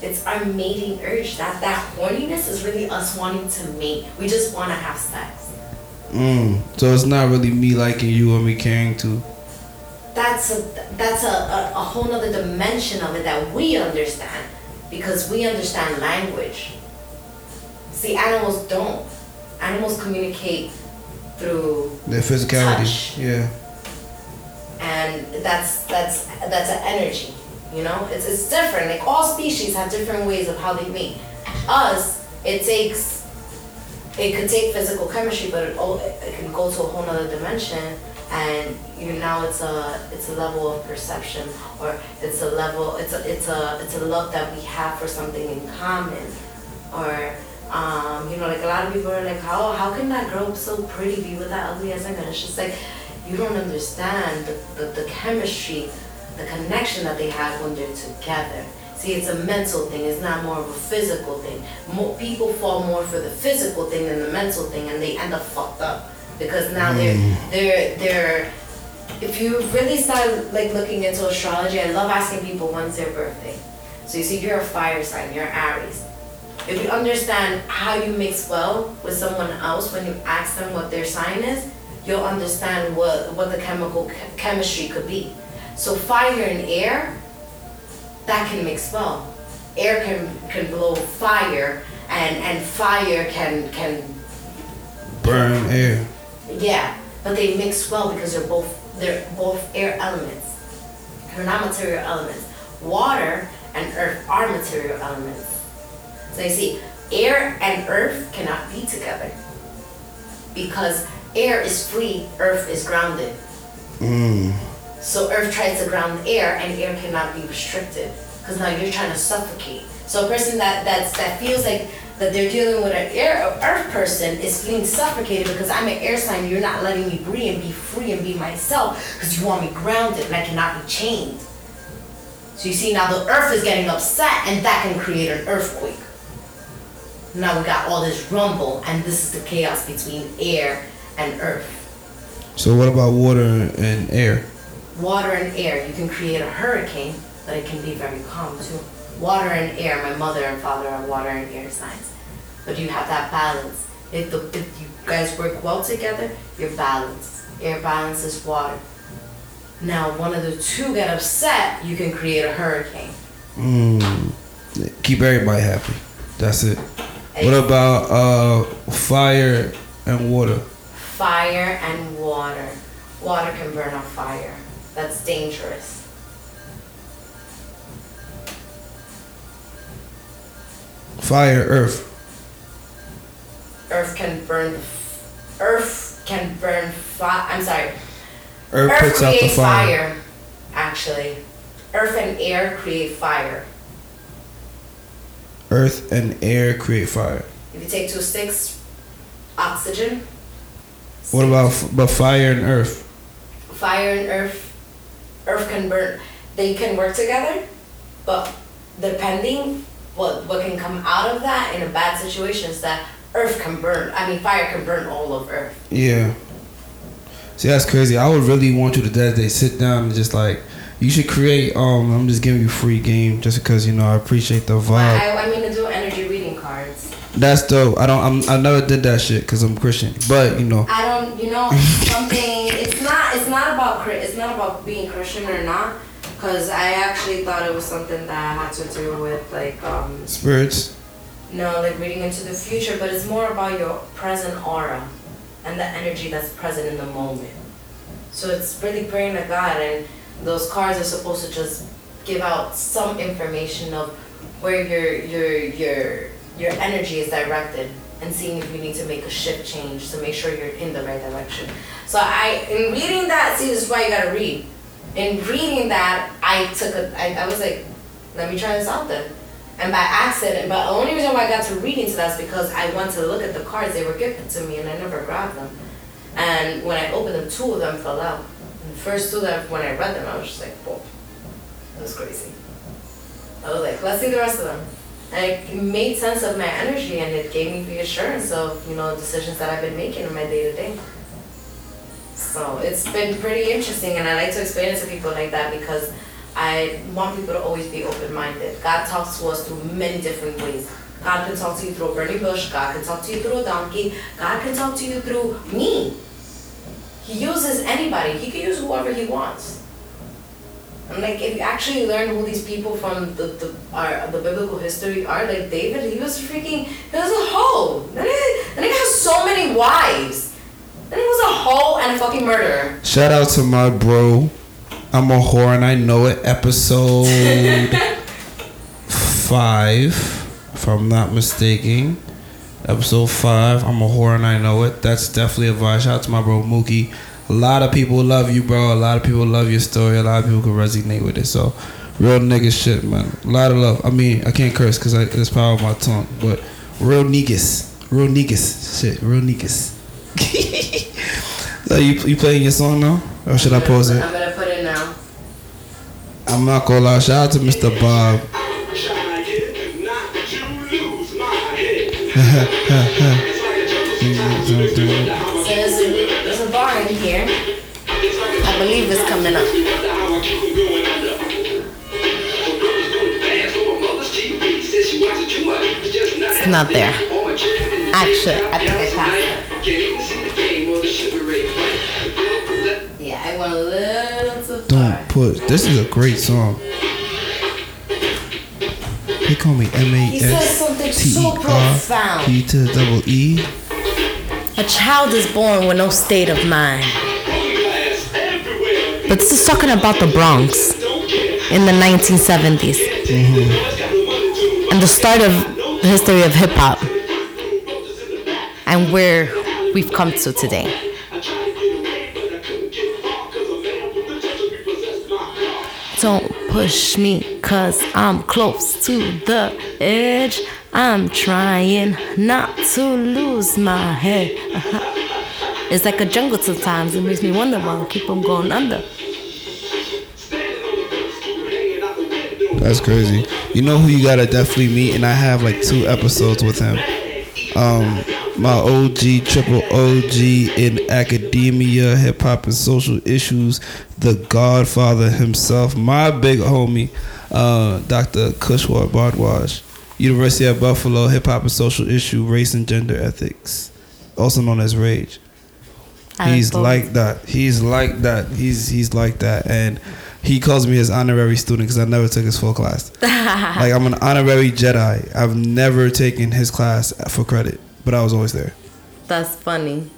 It's our mating urge. That that horniness is really us wanting to mate. We just want to have sex. Mm. So it's not really me liking you or me caring to. that's a that's a, a, a whole nother dimension of it that we understand because we understand language see animals don't animals communicate through Their physicality. Touch. Yeah. and that's that's that's an energy you know it's, it's different like all species have different ways of how they mate us it takes it could take physical chemistry but it, al- it can go to a whole nother dimension and you know now it's a it's a level of perception or it's a level it's a it's a it's a love that we have for something in common or um, you know like a lot of people are like how how can that girl so pretty be with that ugly ass nigga and it's just like you don't understand the, the, the chemistry the connection that they have when they're together. See it's a mental thing. It's not more of a physical thing. More people fall more for the physical thing than the mental thing and they end up fucked up because now they're they're they're if you really start like looking into astrology i love asking people when's their birthday? So you see you're a fire sign. You're aries if you understand how you mix well with someone else when you ask them what their sign is you'll understand what what the chemical ch- chemistry could be so fire and air that can mix well air can can blow fire and and fire can can Burn air. yeah, but they mix well because they're both they're both air elements. They're not material elements. Water and earth are material elements. So you see, air and earth cannot be together because air is free, earth is grounded. Mm. So earth tries to ground air, and air cannot be restricted because now you're trying to suffocate. So a person that that's, that feels like that they're dealing with an air earth person is feeling suffocated because I'm an air sign. You're not letting me breathe and be free and be myself because you want me grounded and I cannot be chained. So you see now the earth is getting upset and that can create an earthquake. Now we got all this rumble and this is the chaos between air and earth. So what about water and air? water and air, you can create a hurricane, but it can be very calm too. Water and air, my mother and father are water and air signs. But you have that balance. If the if you guys work well together, you're balanced. Air balances water. Now one of the two get upset, you can create a hurricane. Mm. Keep everybody happy. That's it. What about uh fire and water? Fire and water. Water can burn on fire. That's dangerous. Fire, earth. Earth can burn. Earth can burn fire. I'm sorry. Earth, Earth puts out the creates fire. fire. Actually, Earth and air create fire. Earth and air create fire. If you take two sticks, oxygen. What about f- but fire and earth? fire and earth? Earth can burn. They can work together, but depending what what can come out of that in a bad situation is that Earth can burn. I mean, fire can burn all of Earth. Yeah. See, that's crazy. I would really want you to that day sit down and just like you should create. Um, I'm just giving you free game just because you know I appreciate the vibe. I, I mean to do energy reading cards. That's dope. I don't. I'm, I never did that shit because I'm Christian. But you know, I don't, you know, something. It's not. It's not about. It's not about being Christian or not. Cause I actually thought it was something that had to do with like um spirits. no like reading into the future, but it's more about your present aura, and the energy that's present in the moment. So it's really praying to God, and those cards are supposed to just give out some information of where your your your your energy is directed and seeing if you need to make a shift change to make sure you're in the right direction. So I in reading that, see this is why you gotta read. In reading that I took a I, I was like, let me try this out then. And by accident, but the only reason why I got to read into that is because I went to look at the cards, they were gifted to me and I never grabbed them. And when I opened them, two of them fell out. The first two that when I read them, I was just like, whoa, that was crazy. I was like, let's see the rest of them. And it made sense of my energy and it gave me reassurance of, you know, decisions that I've been making in my day to day. So it's been pretty interesting and I like to explain it to people like that because I want people to always be open minded. God talks to us through many different ways. God can talk to you through a burning bush, God can talk to you through a donkey, God can talk to you through me. He uses anybody, he can use whoever he wants. And like if you actually learn who these people from the the our, the biblical history are, like David, he was freaking he was a hoe. That nigga, that nigga has so many wives. That nigga was a hoe and a fucking murderer. Shout out to my bro. I'm a whore and I know it. Episode five, if I'm not mistaken. Episode five. I'm a whore and I know it. That's definitely a vibe. Shout out to my bro Mookie. A lot of people love you, bro. A lot of people love your story. A lot of people can resonate with it. So, real nigga shit, man. A lot of love. I mean, I can't curse because it's power of my tongue, but real niggas, real niggas, shit, real niggas. so you you playing your song now, or should I pause it? I'm gonna put it now. I'm not gonna lie. Shout out to Mr. Bob. So there's a, there's a bar in here. I believe it's coming up. It's not there. Actually, I think I passed it. Yeah, I went a little too far. Don't push. This is a great song. They call me M A something T so E R profound. E to the double E. A child is born with no state of mind. But this is talking about the Bronx in the 1970s mm-hmm. and the start of the history of hip hop and where we've come to today. Don't push me, cause I'm close to the edge. I'm trying not to lose my head. It's like a jungle sometimes. It makes me wonder why I keep on going under. That's crazy. You know who you gotta definitely meet, and I have like two episodes with him. Um, my OG, triple OG in academia, hip hop, and social issues, the Godfather himself, my big homie, uh, Dr. Kushwar Bardwaj, University of Buffalo, hip hop and social issue, race and gender ethics, also known as Rage. He's like that. He's like that. He's he's like that, and he calls me his honorary student because I never took his full class. like I'm an honorary Jedi. I've never taken his class for credit, but I was always there. That's funny.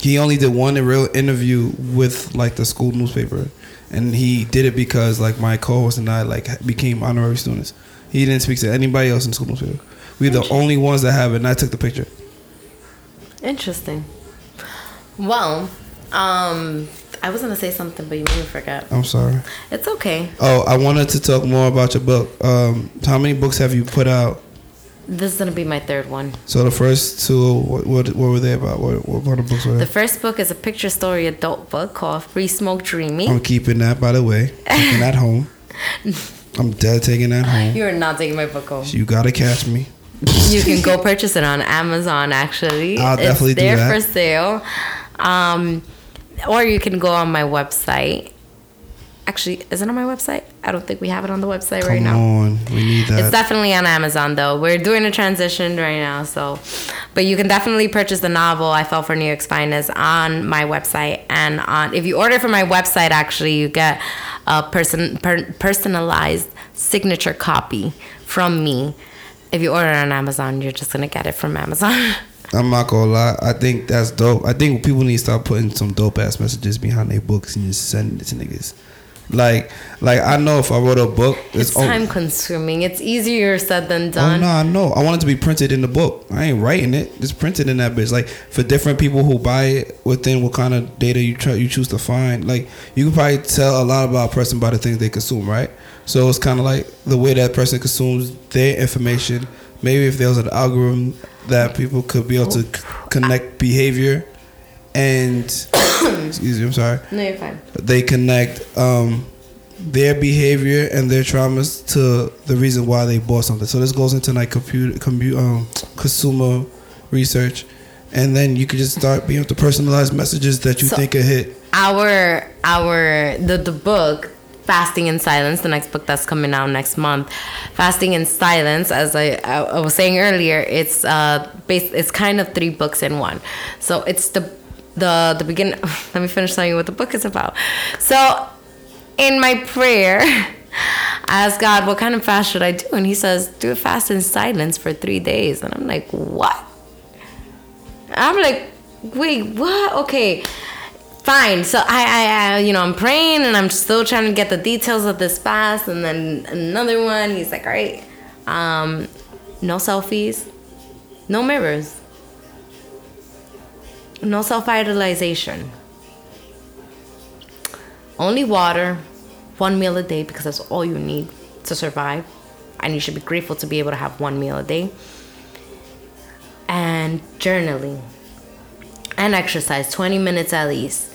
He only did one real interview with like the school newspaper, and he did it because like my co-host and I like became honorary students. He didn't speak to anybody else in school We're the only ones that have it, and I took the picture. Interesting. Well, um, I was gonna say something, but you made me forget. I'm sorry. It's okay. Oh, I wanted to talk more about your book. Um, how many books have you put out? This is gonna be my third one. So the first two, what what, what were they about? What what kind of books were The first book is a picture story adult book called Free Smoke Dreamy. I'm keeping that, by the way. Keeping that home. I'm dead taking that home. You are not taking my book home. You gotta catch me. you can go purchase it on Amazon. Actually, I'll definitely it's do there that. for sale. Um, or you can go on my website. Actually, is it on my website? I don't think we have it on the website right Come now. on, we need that. It's definitely on Amazon though. We're doing a transition right now, so but you can definitely purchase the novel I Fell for New York's Finest on my website and on if you order from my website actually you get a person per, personalized signature copy from me. If you order it on Amazon, you're just gonna get it from Amazon. I'm not gonna lie. I think that's dope. I think people need to start putting some dope ass messages behind their books and just sending it to niggas. Like, like I know if I wrote a book, it's it's, oh, time consuming. It's easier said than oh done. no, I know. I want it to be printed in the book. I ain't writing it. It's printed in that bitch. Like for different people who buy it within what kind of data you try you choose to find. Like you can probably tell a lot about a person by the things they consume, right? So it's kind of like the way that person consumes their information. Maybe if there was an algorithm that people could be able to c- connect behavior and excuse me, I'm sorry. No, you're fine. They connect um, their behavior and their traumas to the reason why they bought something. So this goes into like computer, compu um, consumer research, and then you could just start being able to personalize messages that you So- think could hit. our our the the book fasting in silence the next book that's coming out next month fasting in silence as i i, I was saying earlier it's uh based it's kind of three books in one so it's the the the begin let me finish telling you what the book is about so in my prayer I asked God, what kind of fast should I do? And he says, do a fast in silence for three days. And I'm like, what? I'm like, wait, what? Okay, fine. So I, I, I, you know, I'm praying and I'm still trying to get the details of this fast. And then another one, he's like, all right, um, no selfies, no mirrors, no self idolization, only water, one meal a day because that's all you need to survive. And you should be grateful to be able to have one meal a day. And journaling and exercise 20 minutes at least.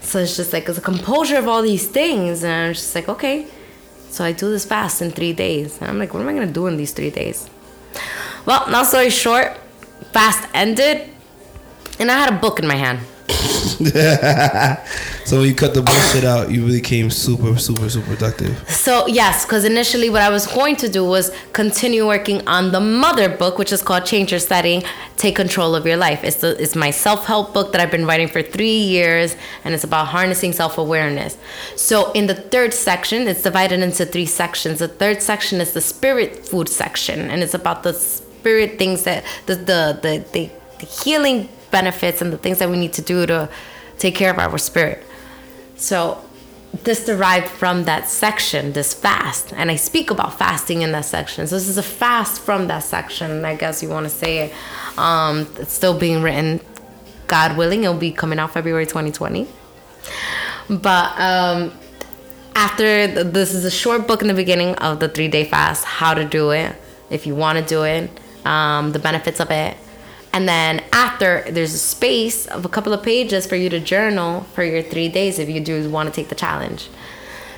So it's just like it's a composure of all these things, and I'm just like, okay. So I do this fast in three days, and I'm like, what am I gonna do in these three days? Well, long story short, fast ended, and I had a book in my hand. So when you cut the bullshit out, you really became super, super, super productive. So yes, because initially what I was going to do was continue working on the mother book, which is called Change Your Setting, Take Control of Your Life. It's the, it's my self help book that I've been writing for three years, and it's about harnessing self awareness. So in the third section, it's divided into three sections. The third section is the spirit food section, and it's about the spirit things that the the the, the, the healing benefits and the things that we need to do to take care of our spirit. So this derived from that section, this fast, and I speak about fasting in that section. So this is a fast from that section, I guess you want to say it. Um, it's still being written. God willing, it'll be coming out February 2020. But um, after this is a short book in the beginning of the three day fast, how to do it, if you want to do it, um, the benefits of it. And then after, there's a space of a couple of pages for you to journal for your three days if you do want to take the challenge.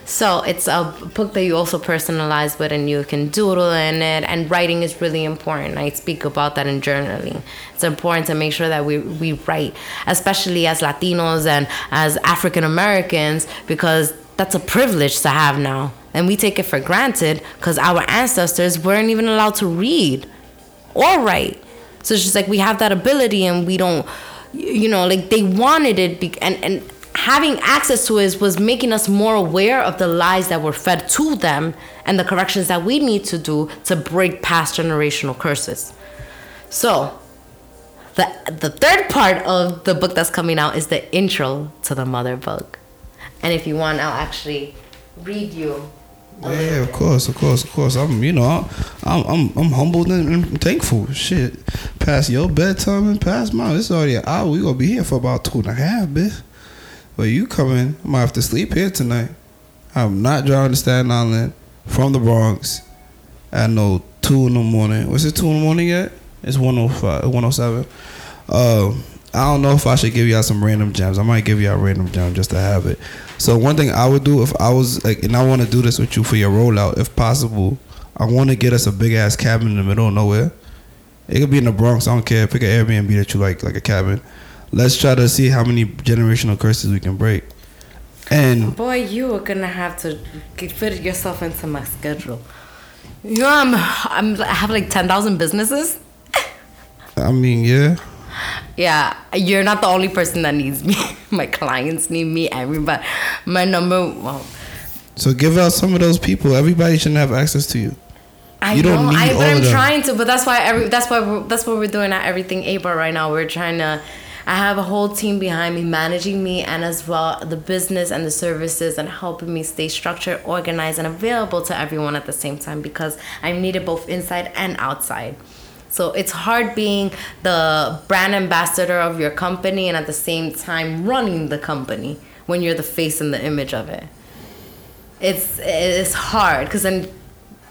So it's a book that you also personalize with, and you can doodle in it. And writing is really important. I speak about that in journaling. It's important to make sure that we we write, especially as Latinos and as African Americans, because that's a privilege to have now, and we take it for granted because our ancestors weren't even allowed to read or write. So it's just like we have that ability, and we don't, you know, like they wanted it, be- and and having access to it was making us more aware of the lies that were fed to them and the corrections that we need to do to break past generational curses. So, the the third part of the book that's coming out is the intro to the mother book. And if you want, I'll actually read you Yeah, of course, of course, of course. I'm, you know, I'm, I'm, I'm humbled and, thankful. Shit, past your bedtime and past mine. It's already an hour. We gonna be here for about two and a half, bitch. But you coming? I might have to sleep here tonight. I'm not driving to Staten Island from the Bronx at no two in the morning. Was it two in the morning yet? It's 105, 107. Um, I don't know if I should give y'all some random gems. I might give y'all random gem just to have it. So one thing I would do if I was like, and I want to do this with you for your rollout, if possible, I want to get us a big ass cabin in the middle of nowhere. It could be in the Bronx. I don't care. Pick an Airbnb that you like, like a cabin. Let's try to see how many generational curses we can break. And Boy, you are gonna have to fit yourself into my schedule. You know, I'm, I'm I have like ten thousand businesses. I mean, yeah, Yeah, you're not the only person that needs me. my clients need me. Everybody, my number. Well, so give out some of those people. Everybody shouldn't have access to you. I You don't know, need I, but I'm trying to. But that's why every that's why we're, that's what we're doing at everything ABA right now. We're trying to. I have a whole team behind me managing me and as well the business and the services and helping me stay structured, organized, and available to everyone at the same time because I'm needed both inside and outside. So it's hard being the brand ambassador of your company and at the same time running the company when you're the face and the image of it it's it's hard because then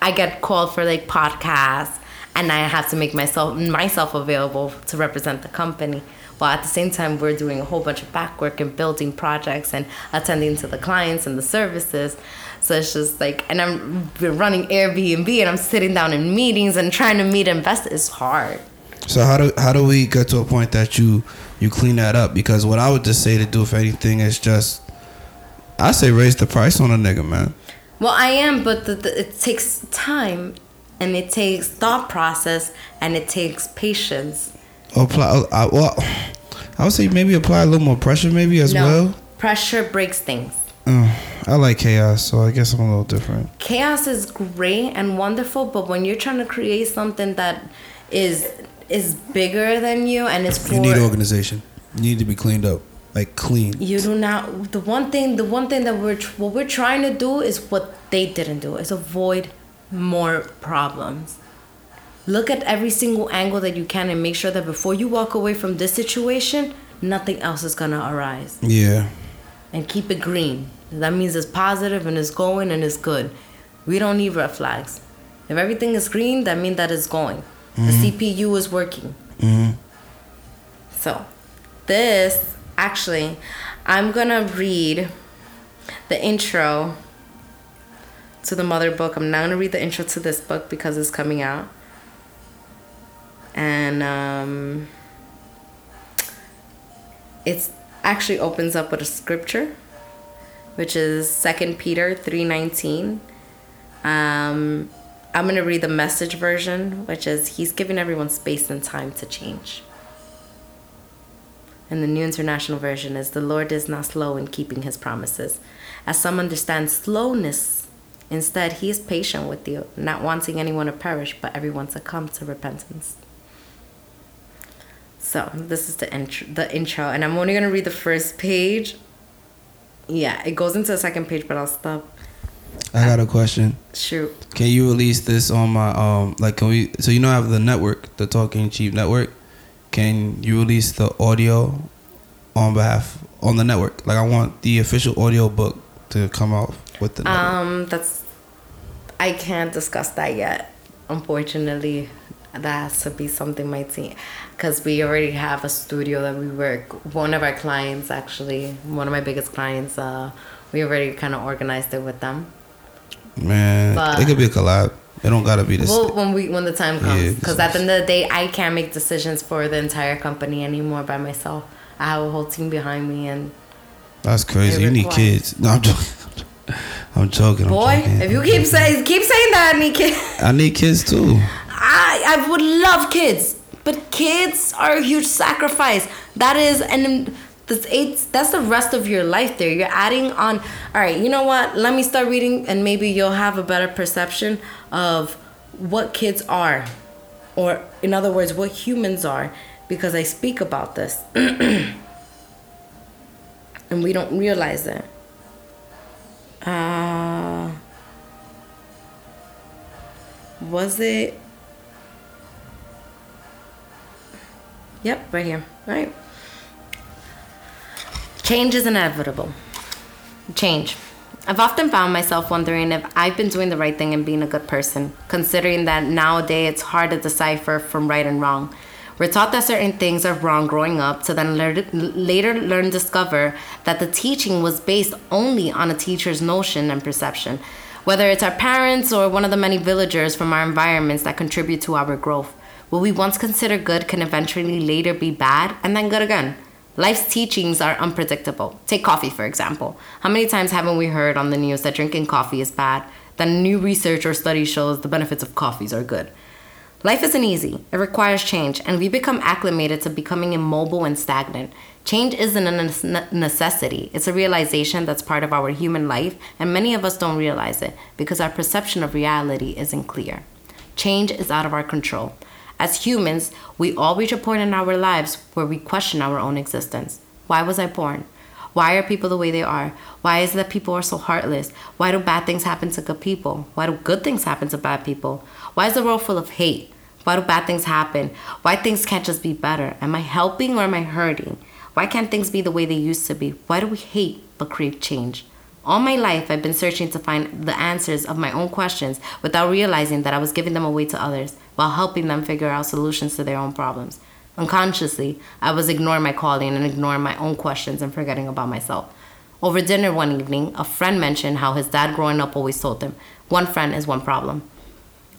I get called for like podcasts and I have to make myself myself available to represent the company. While at the same time we're doing a whole bunch of back work and building projects and attending to the clients and the services. So it's just like and I'm running Airbnb and I'm sitting down in meetings and trying to meet investors. It's hard. So how do how do we get to a point that you you clean that up? Because what I would just say to do if anything is just I say raise the price on a nigga, man. Well, I am, but the, the, it takes time and it takes thought process and it takes patience. Apply I, well, I would say maybe apply a little more pressure maybe as well. Pressure breaks things. Uh, I like chaos, so I guess I'm a little different. Chaos is great and wonderful, but when you're trying to create something that is is bigger than you and is for You need organization. You need to be cleaned up, like clean. you do not the one thing the one thing that we're what we're trying to do is what they didn't do is avoid more problems look at every single angle that you can and make sure that before you walk away from this situation nothing else is gonna arise Yeah. and keep it green that means it's positive and it's going and it's good. We don't need red flags. If everything is green that means that it's going. The cpu is working. Hmm so, this actually, I'm gonna read the intro to the mother book. I'm not gonna read the intro to this book because it's coming out. And um, it's actually opens up with a scripture, which is Second Peter three nineteen. Um, I'm gonna read the message version, which is He's giving everyone space and time to change. And the New International Version is The Lord is not slow in keeping his promises. As some understand slowness, instead, he is patient with you, not wanting anyone to perish, but everyone to come to repentance. So, this is the intro, the intro, and I'm only going to read the first page. Yeah, it goes into the second page, but I'll stop. I got a question. Shoot. Can you release this on my um like can we so you know I have the network, the Talking Cheap network. Can you release the audio on behalf on the network? Like I want the official audio book to come out with the network. Um, that's I can't discuss that yet. Unfortunately, that has to be something my team, because we already have a studio that we work. One of our clients, actually, one of my biggest clients, uh, we already kind of organized it with them. Man, but- it could be a collab. It don't gotta be this. Well, when we when the time comes, because at the end of the day, I can't make decisions for the entire company anymore by myself. I have a whole team behind me, and That's crazy. You need kids. No, I'm joking. I'm joking. I'm boy, joking. if you keep saying keep saying that, I need kids. I need kids too. I I would love kids, but kids are a huge sacrifice. That is and that's eight. That's the rest of your life. There, you're adding on. All right, you know what? Let me start reading, and maybe you'll have a better perception of what kids are, or in other words, what humans are, because I speak about this, and we don't realize it. Uh, was it? Yep, right here. Right. Change is inevitable. Change. I've often found myself wondering if I've been doing the right thing and being a good person, considering that nowadays it's hard to decipher from right and wrong. We're taught that certain things are wrong growing up to then learn, later learn discover that the teaching was based only on a teacher's notion and perception, whether it's our parents or one of the many villagers from our environments that contribute to our growth. What we once consider good can eventually later be bad and then good again. Life's teachings are unpredictable. Take coffee, for example. How many times haven't we heard on the news that drinking coffee is bad? That new research or study shows the benefits of coffees are good. Life isn't easy. It requires change, and we become acclimated to becoming immobile and stagnant. Change isn't a necessity, it's a realization that's part of our human life, and many of us don't realize it because our perception of reality isn't clear. Change is out of our control. As humans, we all reach a point in our lives where we question our own existence. Why was I born? Why are people the way they are? Why is it that people are so heartless? Why do bad things happen to good people? Why do good things happen to bad people? Why is the world full of hate? Why do bad things happen? Why things can't just be better? Am I helping or am I hurting? Why can't things be the way they used to be? Why do we hate but crave change? All my life, I've been searching to find the answers of my own questions without realizing that I was giving them away to others while helping them figure out solutions to their own problems. Unconsciously, I was ignoring my calling and ignoring my own questions and forgetting about myself. Over dinner one evening, a friend mentioned how his dad growing up always told him, one friend is one problem.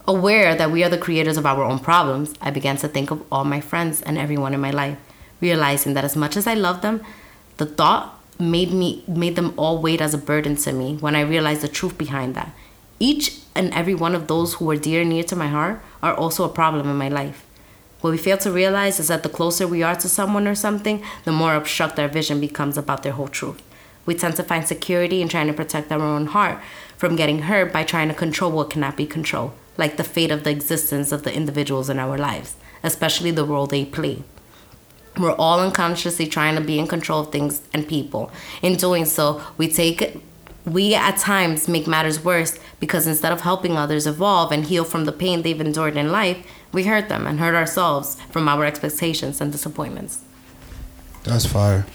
Aware that we are the creators of our own problems, I began to think of all my friends and everyone in my life, realizing that as much as I love them, the thought made me made them all weight as a burden to me when I realized the truth behind that. Each and every one of those who are dear and near to my heart are also a problem in my life. What we fail to realize is that the closer we are to someone or something, the more obstruct our vision becomes about their whole truth. We tend to find security in trying to protect our own heart from getting hurt by trying to control what cannot be controlled, like the fate of the existence of the individuals in our lives, especially the role they play. We're all unconsciously trying to be in control of things and people. In doing so, we take we at times make matters worse because instead of helping others evolve and heal from the pain they've endured in life, we hurt them and hurt ourselves from our expectations and disappointments. That's fire.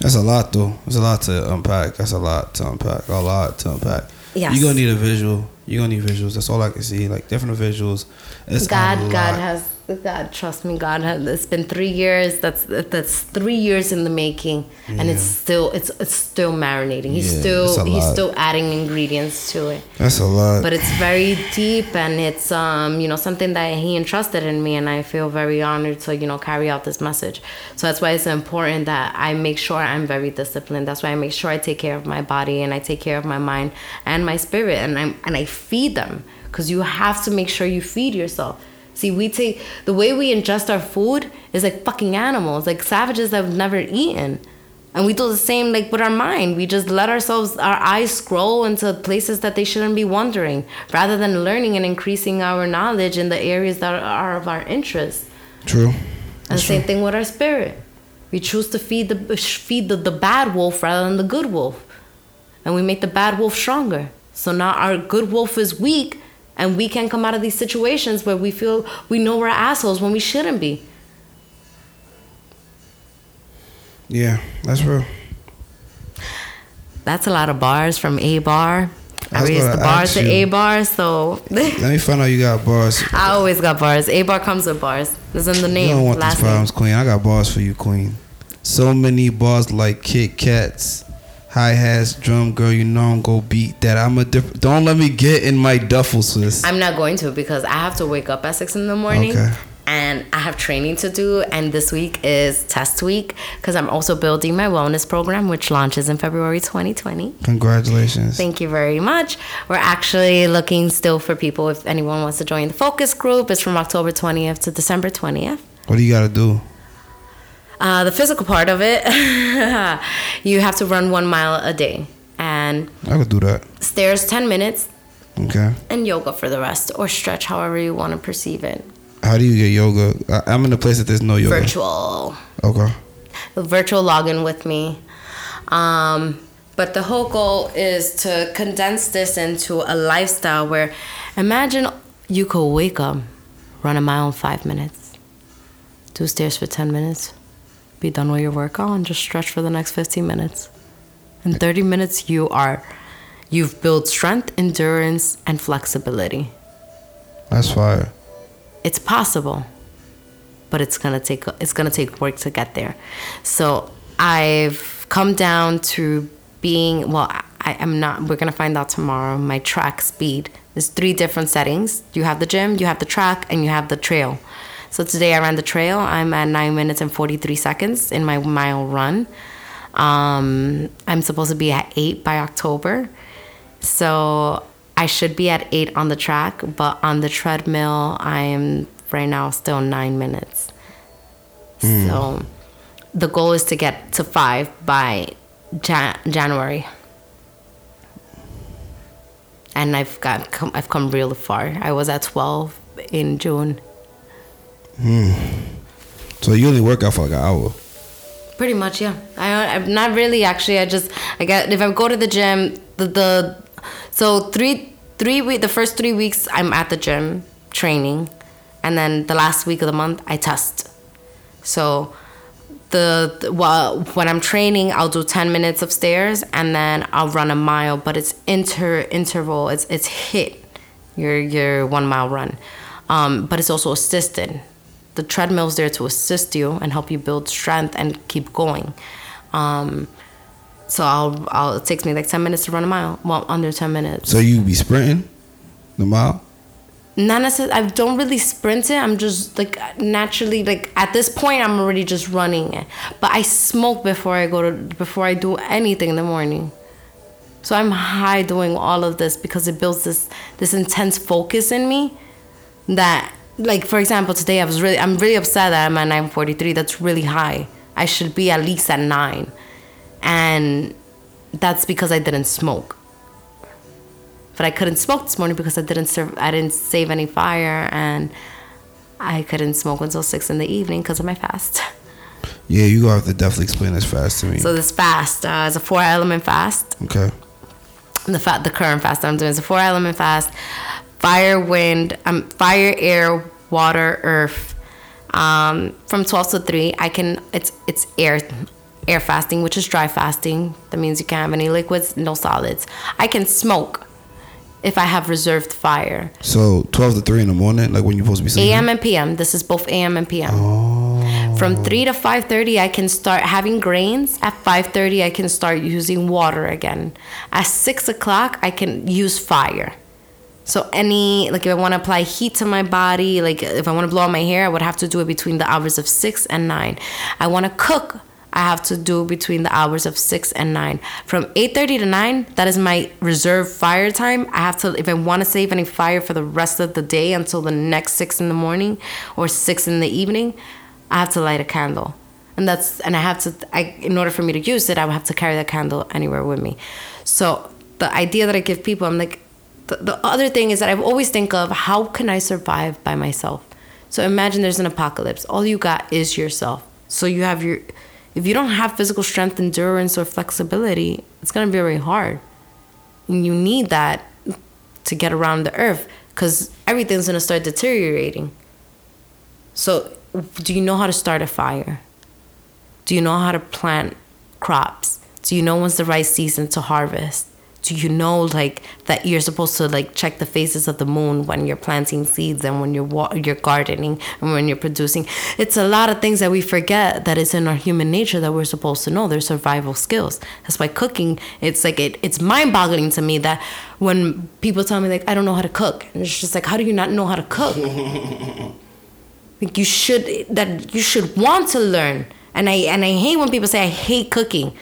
That's a lot, though. There's a lot to unpack. That's a lot to unpack. A lot to unpack. Yes. You're gonna need a visual. You're gonna need visuals. That's all I can see. Like different visuals. It's God, God has God, trust me, God, it's been three years. That's that's three years in the making, yeah. and it's still it's it's still marinating. He's yeah, still he's still adding ingredients to it. That's a lot. But it's very deep, and it's um you know something that he entrusted in me, and I feel very honored to you know carry out this message. So that's why it's important that I make sure I'm very disciplined. That's why I make sure I take care of my body and I take care of my mind and my spirit, and I'm and I feed them because you have to make sure you feed yourself See, we take the way we ingest our food is like fucking animals, like savages that have never eaten. And we do the same like with our mind. We just let ourselves our eyes scroll into places that they shouldn't be wandering, rather than learning and increasing our knowledge in the areas that are of our interest. True. That's And the same thing with our spirit. We choose to feed the feed the, the bad wolf rather than the good wolf. And we make the bad wolf stronger. So now our good wolf is weak and we can come out of these situations where we feel we know we're assholes when we shouldn't be. Yeah, that's real. That's a lot of bars from Aybar. I, I raised the bars to Aybar, so. Let me find out you got bars. I always got bars. Aybar comes with bars. It's in the name. You don't want these problems, name. Queen. I got bars for you, Queen. So many bars like Kit Kats hi hats, drum girl, you know I'm gonna beat that. I'm a different. Don't let me get in my duffel, sis. I'm not going to because I have to wake up at six in the morning. Okay. And I have training to do, and this week is test week because I'm also building my wellness program, which launches in February 2020. Congratulations! Thank you very much. We're actually looking still for people if anyone wants to join the focus group. It's from October 20th to December 20th. What do you got to do? Uh, the physical part of it, you have to run one mile a day, and I could do that. Stairs ten minutes. Okay. And yoga for the rest, or stretch, however you want to perceive it. How do you get yoga? I'm in a place that there's no yoga. Virtual. Okay. The virtual login with me. Um, but the whole goal is to condense this into a lifestyle where imagine you could wake up, run a mile in five minutes, do stairs for 10 minutes, be done with your workout, and just stretch for the next 15 minutes. In 30 minutes, you are, you've built strength, endurance, and flexibility. That's fire. It's possible, but it's gonna take it's gonna take work to get there. So I've come down to being well. I am not. We're gonna find out tomorrow. My track speed. There's three different settings. You have the gym, you have the track, and you have the trail. So today I ran the trail. I'm at nine minutes and 43 seconds in my mile run. Um, I'm supposed to be at eight by October. So I should be at eight on the track, but on the treadmill, I am right now still nine minutes. So the goal is to get to five by Jan- January. And I've got I've come really far. I was at 12 in June. So you only work out for like an hour. Pretty much, yeah. I, I'm not really actually. I just I get if I go to the gym, the the so three three week the first three weeks I'm at the gym training, and then the last week of the month I test. So the, the well, when I'm training, I'll do 10 minutes of stairs and then I'll run a mile, but it's inter interval. It's it's hit your your one mile run, um, but it's also assisted. The treadmill's there to assist you and help you build strength and keep going. Um, so I'll, I'll it takes me like 10 minutes to run a mile. Well, under 10 minutes. So you be sprinting the mile. not necessarily i don't really sprint it i'm just like naturally like at this point i'm already just running it but i smoke before i go to before i do anything in the morning so i'm high doing all of this because it builds this this intense focus in me that like for example today i was really i'm really upset that i'm at 943 that's really high i should be at least at 9 and that's because i didn't smoke but I couldn't smoke this morning because I didn't serve, I didn't save any fire and I couldn't smoke until six in the evening because of my fast. Yeah, you gonna have to definitely explain this fast to me. So this fast uh, is a four element fast. okay. The fa- the current fast that I'm doing is a four element fast: fire, wind, um, fire, air, water, earth. Um, from 12 to 3, I can it's it's air air fasting, which is dry fasting. That means you can't have any liquids, no solids. I can smoke if I have reserved fire. So twelve to three in the morning, like when you're supposed to be sleeping. AM and PM. This is both AM and PM. From 3 to 5:30 I can start having grains. At 5:30 I can start using water again. At 6 o'clock I can use fire. So any like if I want to apply heat to my body, like if I want to blow out my hair, I would have to do it between the hours of 6 and 9. I want to cook, I have to do between the hours of 6 and 9. From 8:30 to 9, that is my reserve fire time. I have to if I want to save any fire for the rest of the day until the next 6 in the morning or 6 in the evening, I have to light a candle. And that's and I have to I in order for me to use it, I would have to carry that candle anywhere with me. So the idea that I give people, I'm like the, the other thing is that I've always think of how can I survive by myself? So imagine there's an apocalypse. All you got is yourself. So you have your if you don't have physical strength, endurance, or flexibility, it's gonna be very hard. And you need that to get around the earth because everything's gonna start deteriorating. So, do you know how to start a fire? Do you know how to plant crops? Do you know when's the right season to harvest? Do you know like that you're supposed to like check the phases of the moon when you're planting seeds and when you're wa- you're gardening and when you're producing? It's a lot of things that we forget that is in our human nature that we're supposed to know. They're survival skills. That's why cooking. It's like it, it's mind-boggling to me that when people tell me like I don't know how to cook, and it's just like how do you not know how to cook? Like you should that you should want to learn. And I and I hate when people say I hate cooking.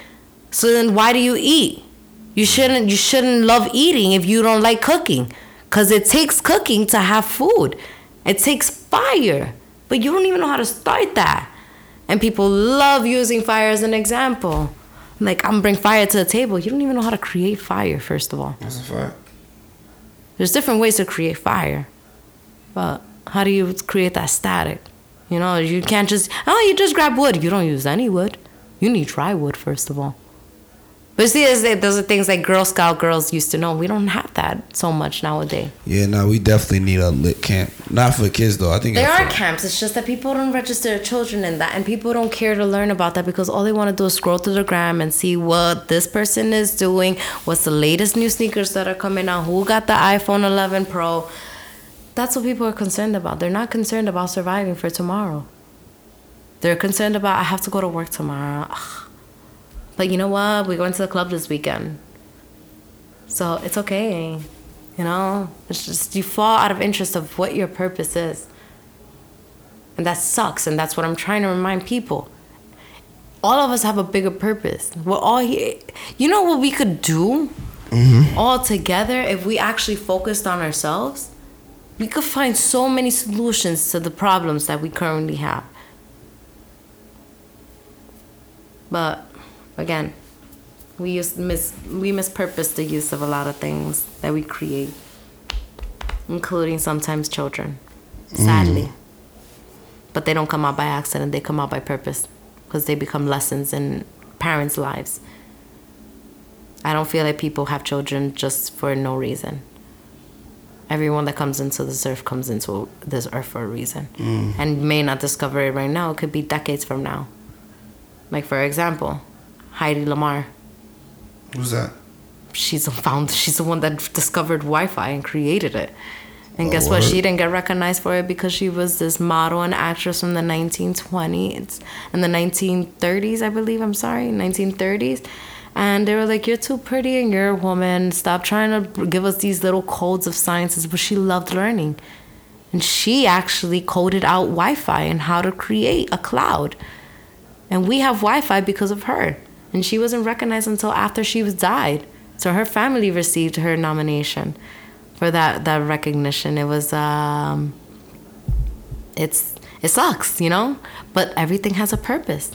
So then why do you eat? You shouldn't you shouldn't love eating if you don't like cooking cuz it takes cooking to have food. It takes fire. But you don't even know how to start that. And people love using fire as an example. Like I'm bring fire to the table. You don't even know how to create fire first of all. That's a fact. There's different ways to create fire. But how do you create that static? You know, you can't just, oh, you just grab wood. You don't use any wood. You need dry wood, first of all. But see, those are things like Girl Scout girls used to know. We don't have that so much nowadays. Yeah, no, we definitely need a lit camp. Not for kids though. I think There are for- camps. It's just that people don't register their children in that, and people don't care to learn about that because all they want to do is scroll through the gram and see what this person is doing, what's the latest new sneakers that are coming out, who got the iPhone 11 Pro. That's what people are concerned about. They're not concerned about surviving for tomorrow. They're concerned about I have to go to work tomorrow. Ugh. But you know what? We're going to the club this weekend. So it's okay. You know? It's just you fall out of interest of what your purpose is. And that sucks. And that's what I'm trying to remind people. All of us have a bigger purpose. We're all here. You know what we could do mm-hmm. all together if we actually focused on ourselves? We could find so many solutions to the problems that we currently have. But again, we use mis we mispurpose the use of a lot of things that we create, including sometimes children. Sadly. Mm. But they don't come out by accident, they come out by purpose because they become lessons in parents' lives. I don't feel like people have children just for no reason. Everyone that comes into this earth comes into this earth for a reason mm. and may not discover it right now. It could be decades from now. Like, for example, Hedy Lamarr. Who's that? She's the found. She's the one that discovered Wi-Fi and created it. And Oh, guess what? word. She didn't get recognized for it because she was this model and actress from the 1920s and the 1930s, I believe. I'm sorry, 1930s. And they were like, "You're too pretty and you're a woman. Stop trying to give us these little codes of sciences." But she loved learning, and she actually coded out Wi-Fi and how to create a cloud. And we have Wi-Fi because of her. And she wasn't recognized until after she was died. So her family received her nomination for that that recognition. It was um it's it sucks, you know? But everything has a purpose.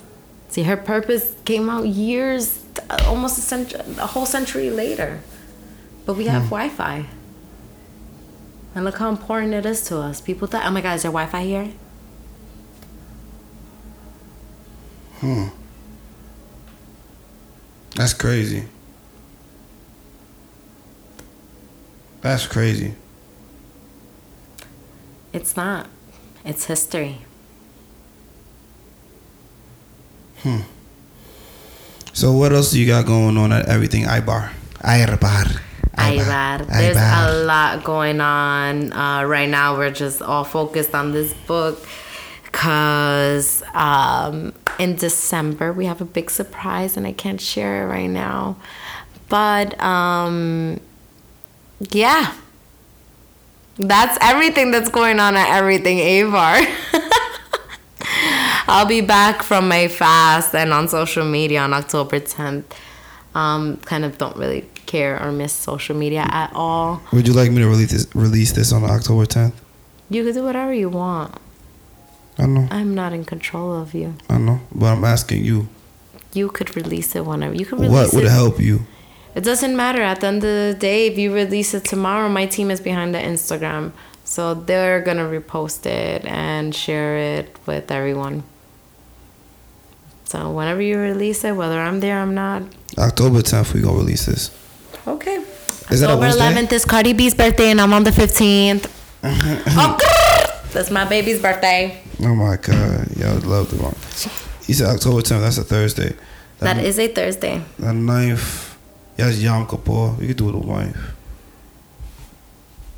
See, her purpose came out years almost a century, a whole century later. But we have Wi-Fi. And look how important it is to us. People thought, "Oh my god, is there Wi-Fi here?" That's crazy. That's crazy. It's not. It's history. Hmm. So what else do you got going on at everything Aybar? Aybar. Aybar. There's a lot going on. Uh, right now, we're just all focused on this book because um, in December we have a big surprise, and I can't share it right now. But um, yeah, that's everything that's going on at Everything Aybar. I'll be back from my fast and on social media on October 10th. Um, kind of don't really care or miss social media at all. Would you like me to release this, release this on October 10th? You can do whatever you want. I know, I'm not in control of you. I know, but I'm asking you. You could release it whenever. You could release it. What would it. help you? It doesn't matter. At the end of the day, if you release it tomorrow, my team is behind the Instagram. So they're going to repost it and share it with everyone. So whenever you release it, whether I'm there or I'm not, October 10th, we gonna release this. okay. Is that a October 11th is Cardi B's birthday, and I'm on the 15th. oh, that's my baby's birthday. Oh my God, y'all love the one. You said October 10th. That's a Thursday. That is a Thursday. the 9th. Yeah, it's Yom Kippur. We could do the 9th.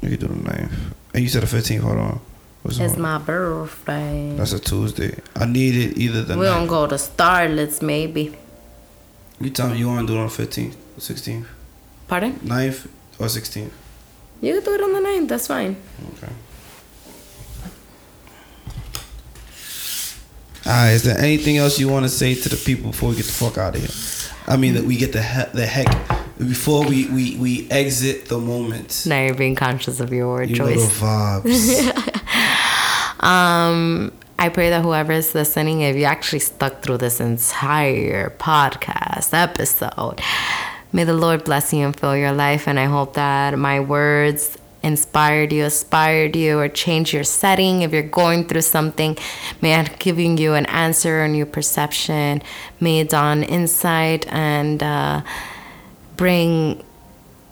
You could do the 9th. And you said the 15th. Hold on. What's It's on? my birthday. That's a Tuesday. I need it either the we don't go to Starlets, maybe. You tell me you want to do it on 15th, 16th, Pardon? 9th, or 16th. You can do it on the 9th. That's fine. Okay. Is there anything else you want to say to the people before we get the fuck out of here? I mean, that we get the he- the heck before we, we we exit the moment. Now you're being conscious of your word You know choice. vibes. Um, I pray that whoever is listening, if you actually stuck through this entire podcast episode, may the Lord bless you and fill your life. And I hope that my words inspired you, aspired you, or changed your setting. If you're going through something, may it giving you an answer, a new perception, may it dawn insight and uh, bring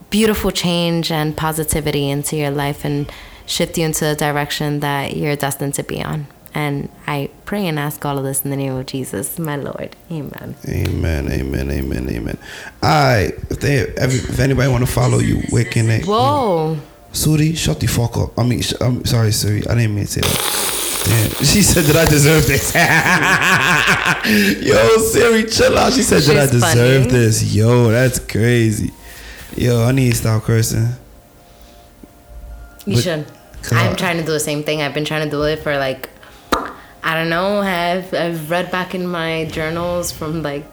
beautiful change and positivity into your life and shift you into the direction that you're destined to be on. And I pray and ask all of this in the name of Jesus, my Lord. Amen. Amen. Amen. Amen. Amen. All right. If they, if anybody want to follow you, where can they? Whoa. Siri, shut the fuck up. I mean, sh- I'm sorry, Siri. I didn't mean to say that. Damn. She said that I deserve this. Yo, Siri, chill out. She said that I deserve funny. this. Yo, that's crazy. Yo, I need to stop cursing. You But- should. I'm trying to do the same thing. I've been trying to do it for like, I don't know. I've I've read back in my journals from like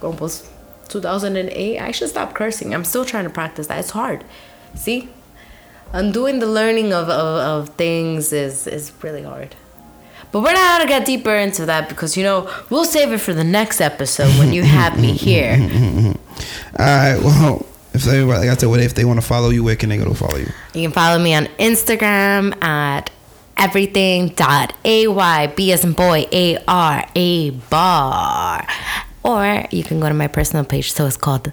almost 2008. I should stop cursing. I'm still trying to practice that. It's hard. See, undoing the learning of, of, of things is is really hard. But we're not gonna get deeper into that because you know we'll save it for the next episode when you have me here. All right. Well, if everybody, like I said, if they want to follow you, where can they go to follow you? You can follow me on Instagram at everything.ay, B as in boy, A R, Aybar. Or you can go to my personal page, so it's called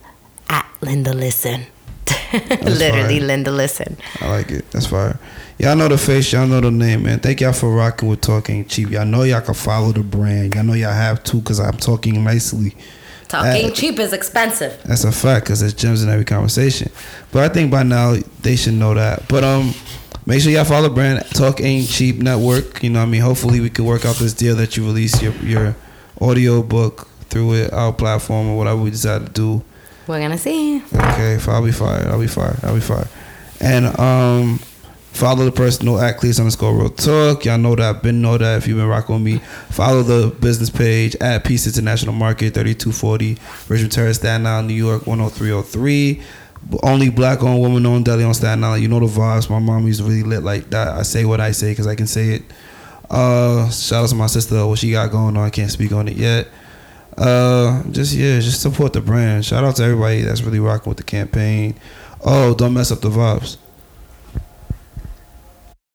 at Linda Listen. Literally, fine. Linda Listen. I like it. That's fire. Y'all know the face. Y'all know the name, man. Thank y'all for rocking with Talking Cheap. Y'all know y'all can follow the brand. Y'all know y'all have to because I'm talking nicely. Talking cheap is expensive. That's a fact because there's gems in every conversation. But I think by now they should know that. But um, make sure y'all follow brand Talk Ain't Cheap Network. You know what I mean? Hopefully we can work out this deal that you release your your audio book through it, our platform or whatever we decide to do. We're gonna see. Okay, I'll be fired. I'll be fired. I'll be fired. And um, follow the personal at Cleese underscore real talk. Y'all know that. Been know that if you've been rocking with me. Follow the business page at Peace International Market, thirty two forty Richmond Terrace, Staten Island, New York, one hundred three hundred three. Only black owned, woman owned deli on Staten Island. You know the vibes. My mom used to really lit like that. I say what I say because I can say it. Uh, shout out to my sister. What she got going on. I can't speak on it yet. Uh, just yeah, just support the brand. Shout out to everybody that's really rocking with the campaign. Oh, don't mess up the vibes.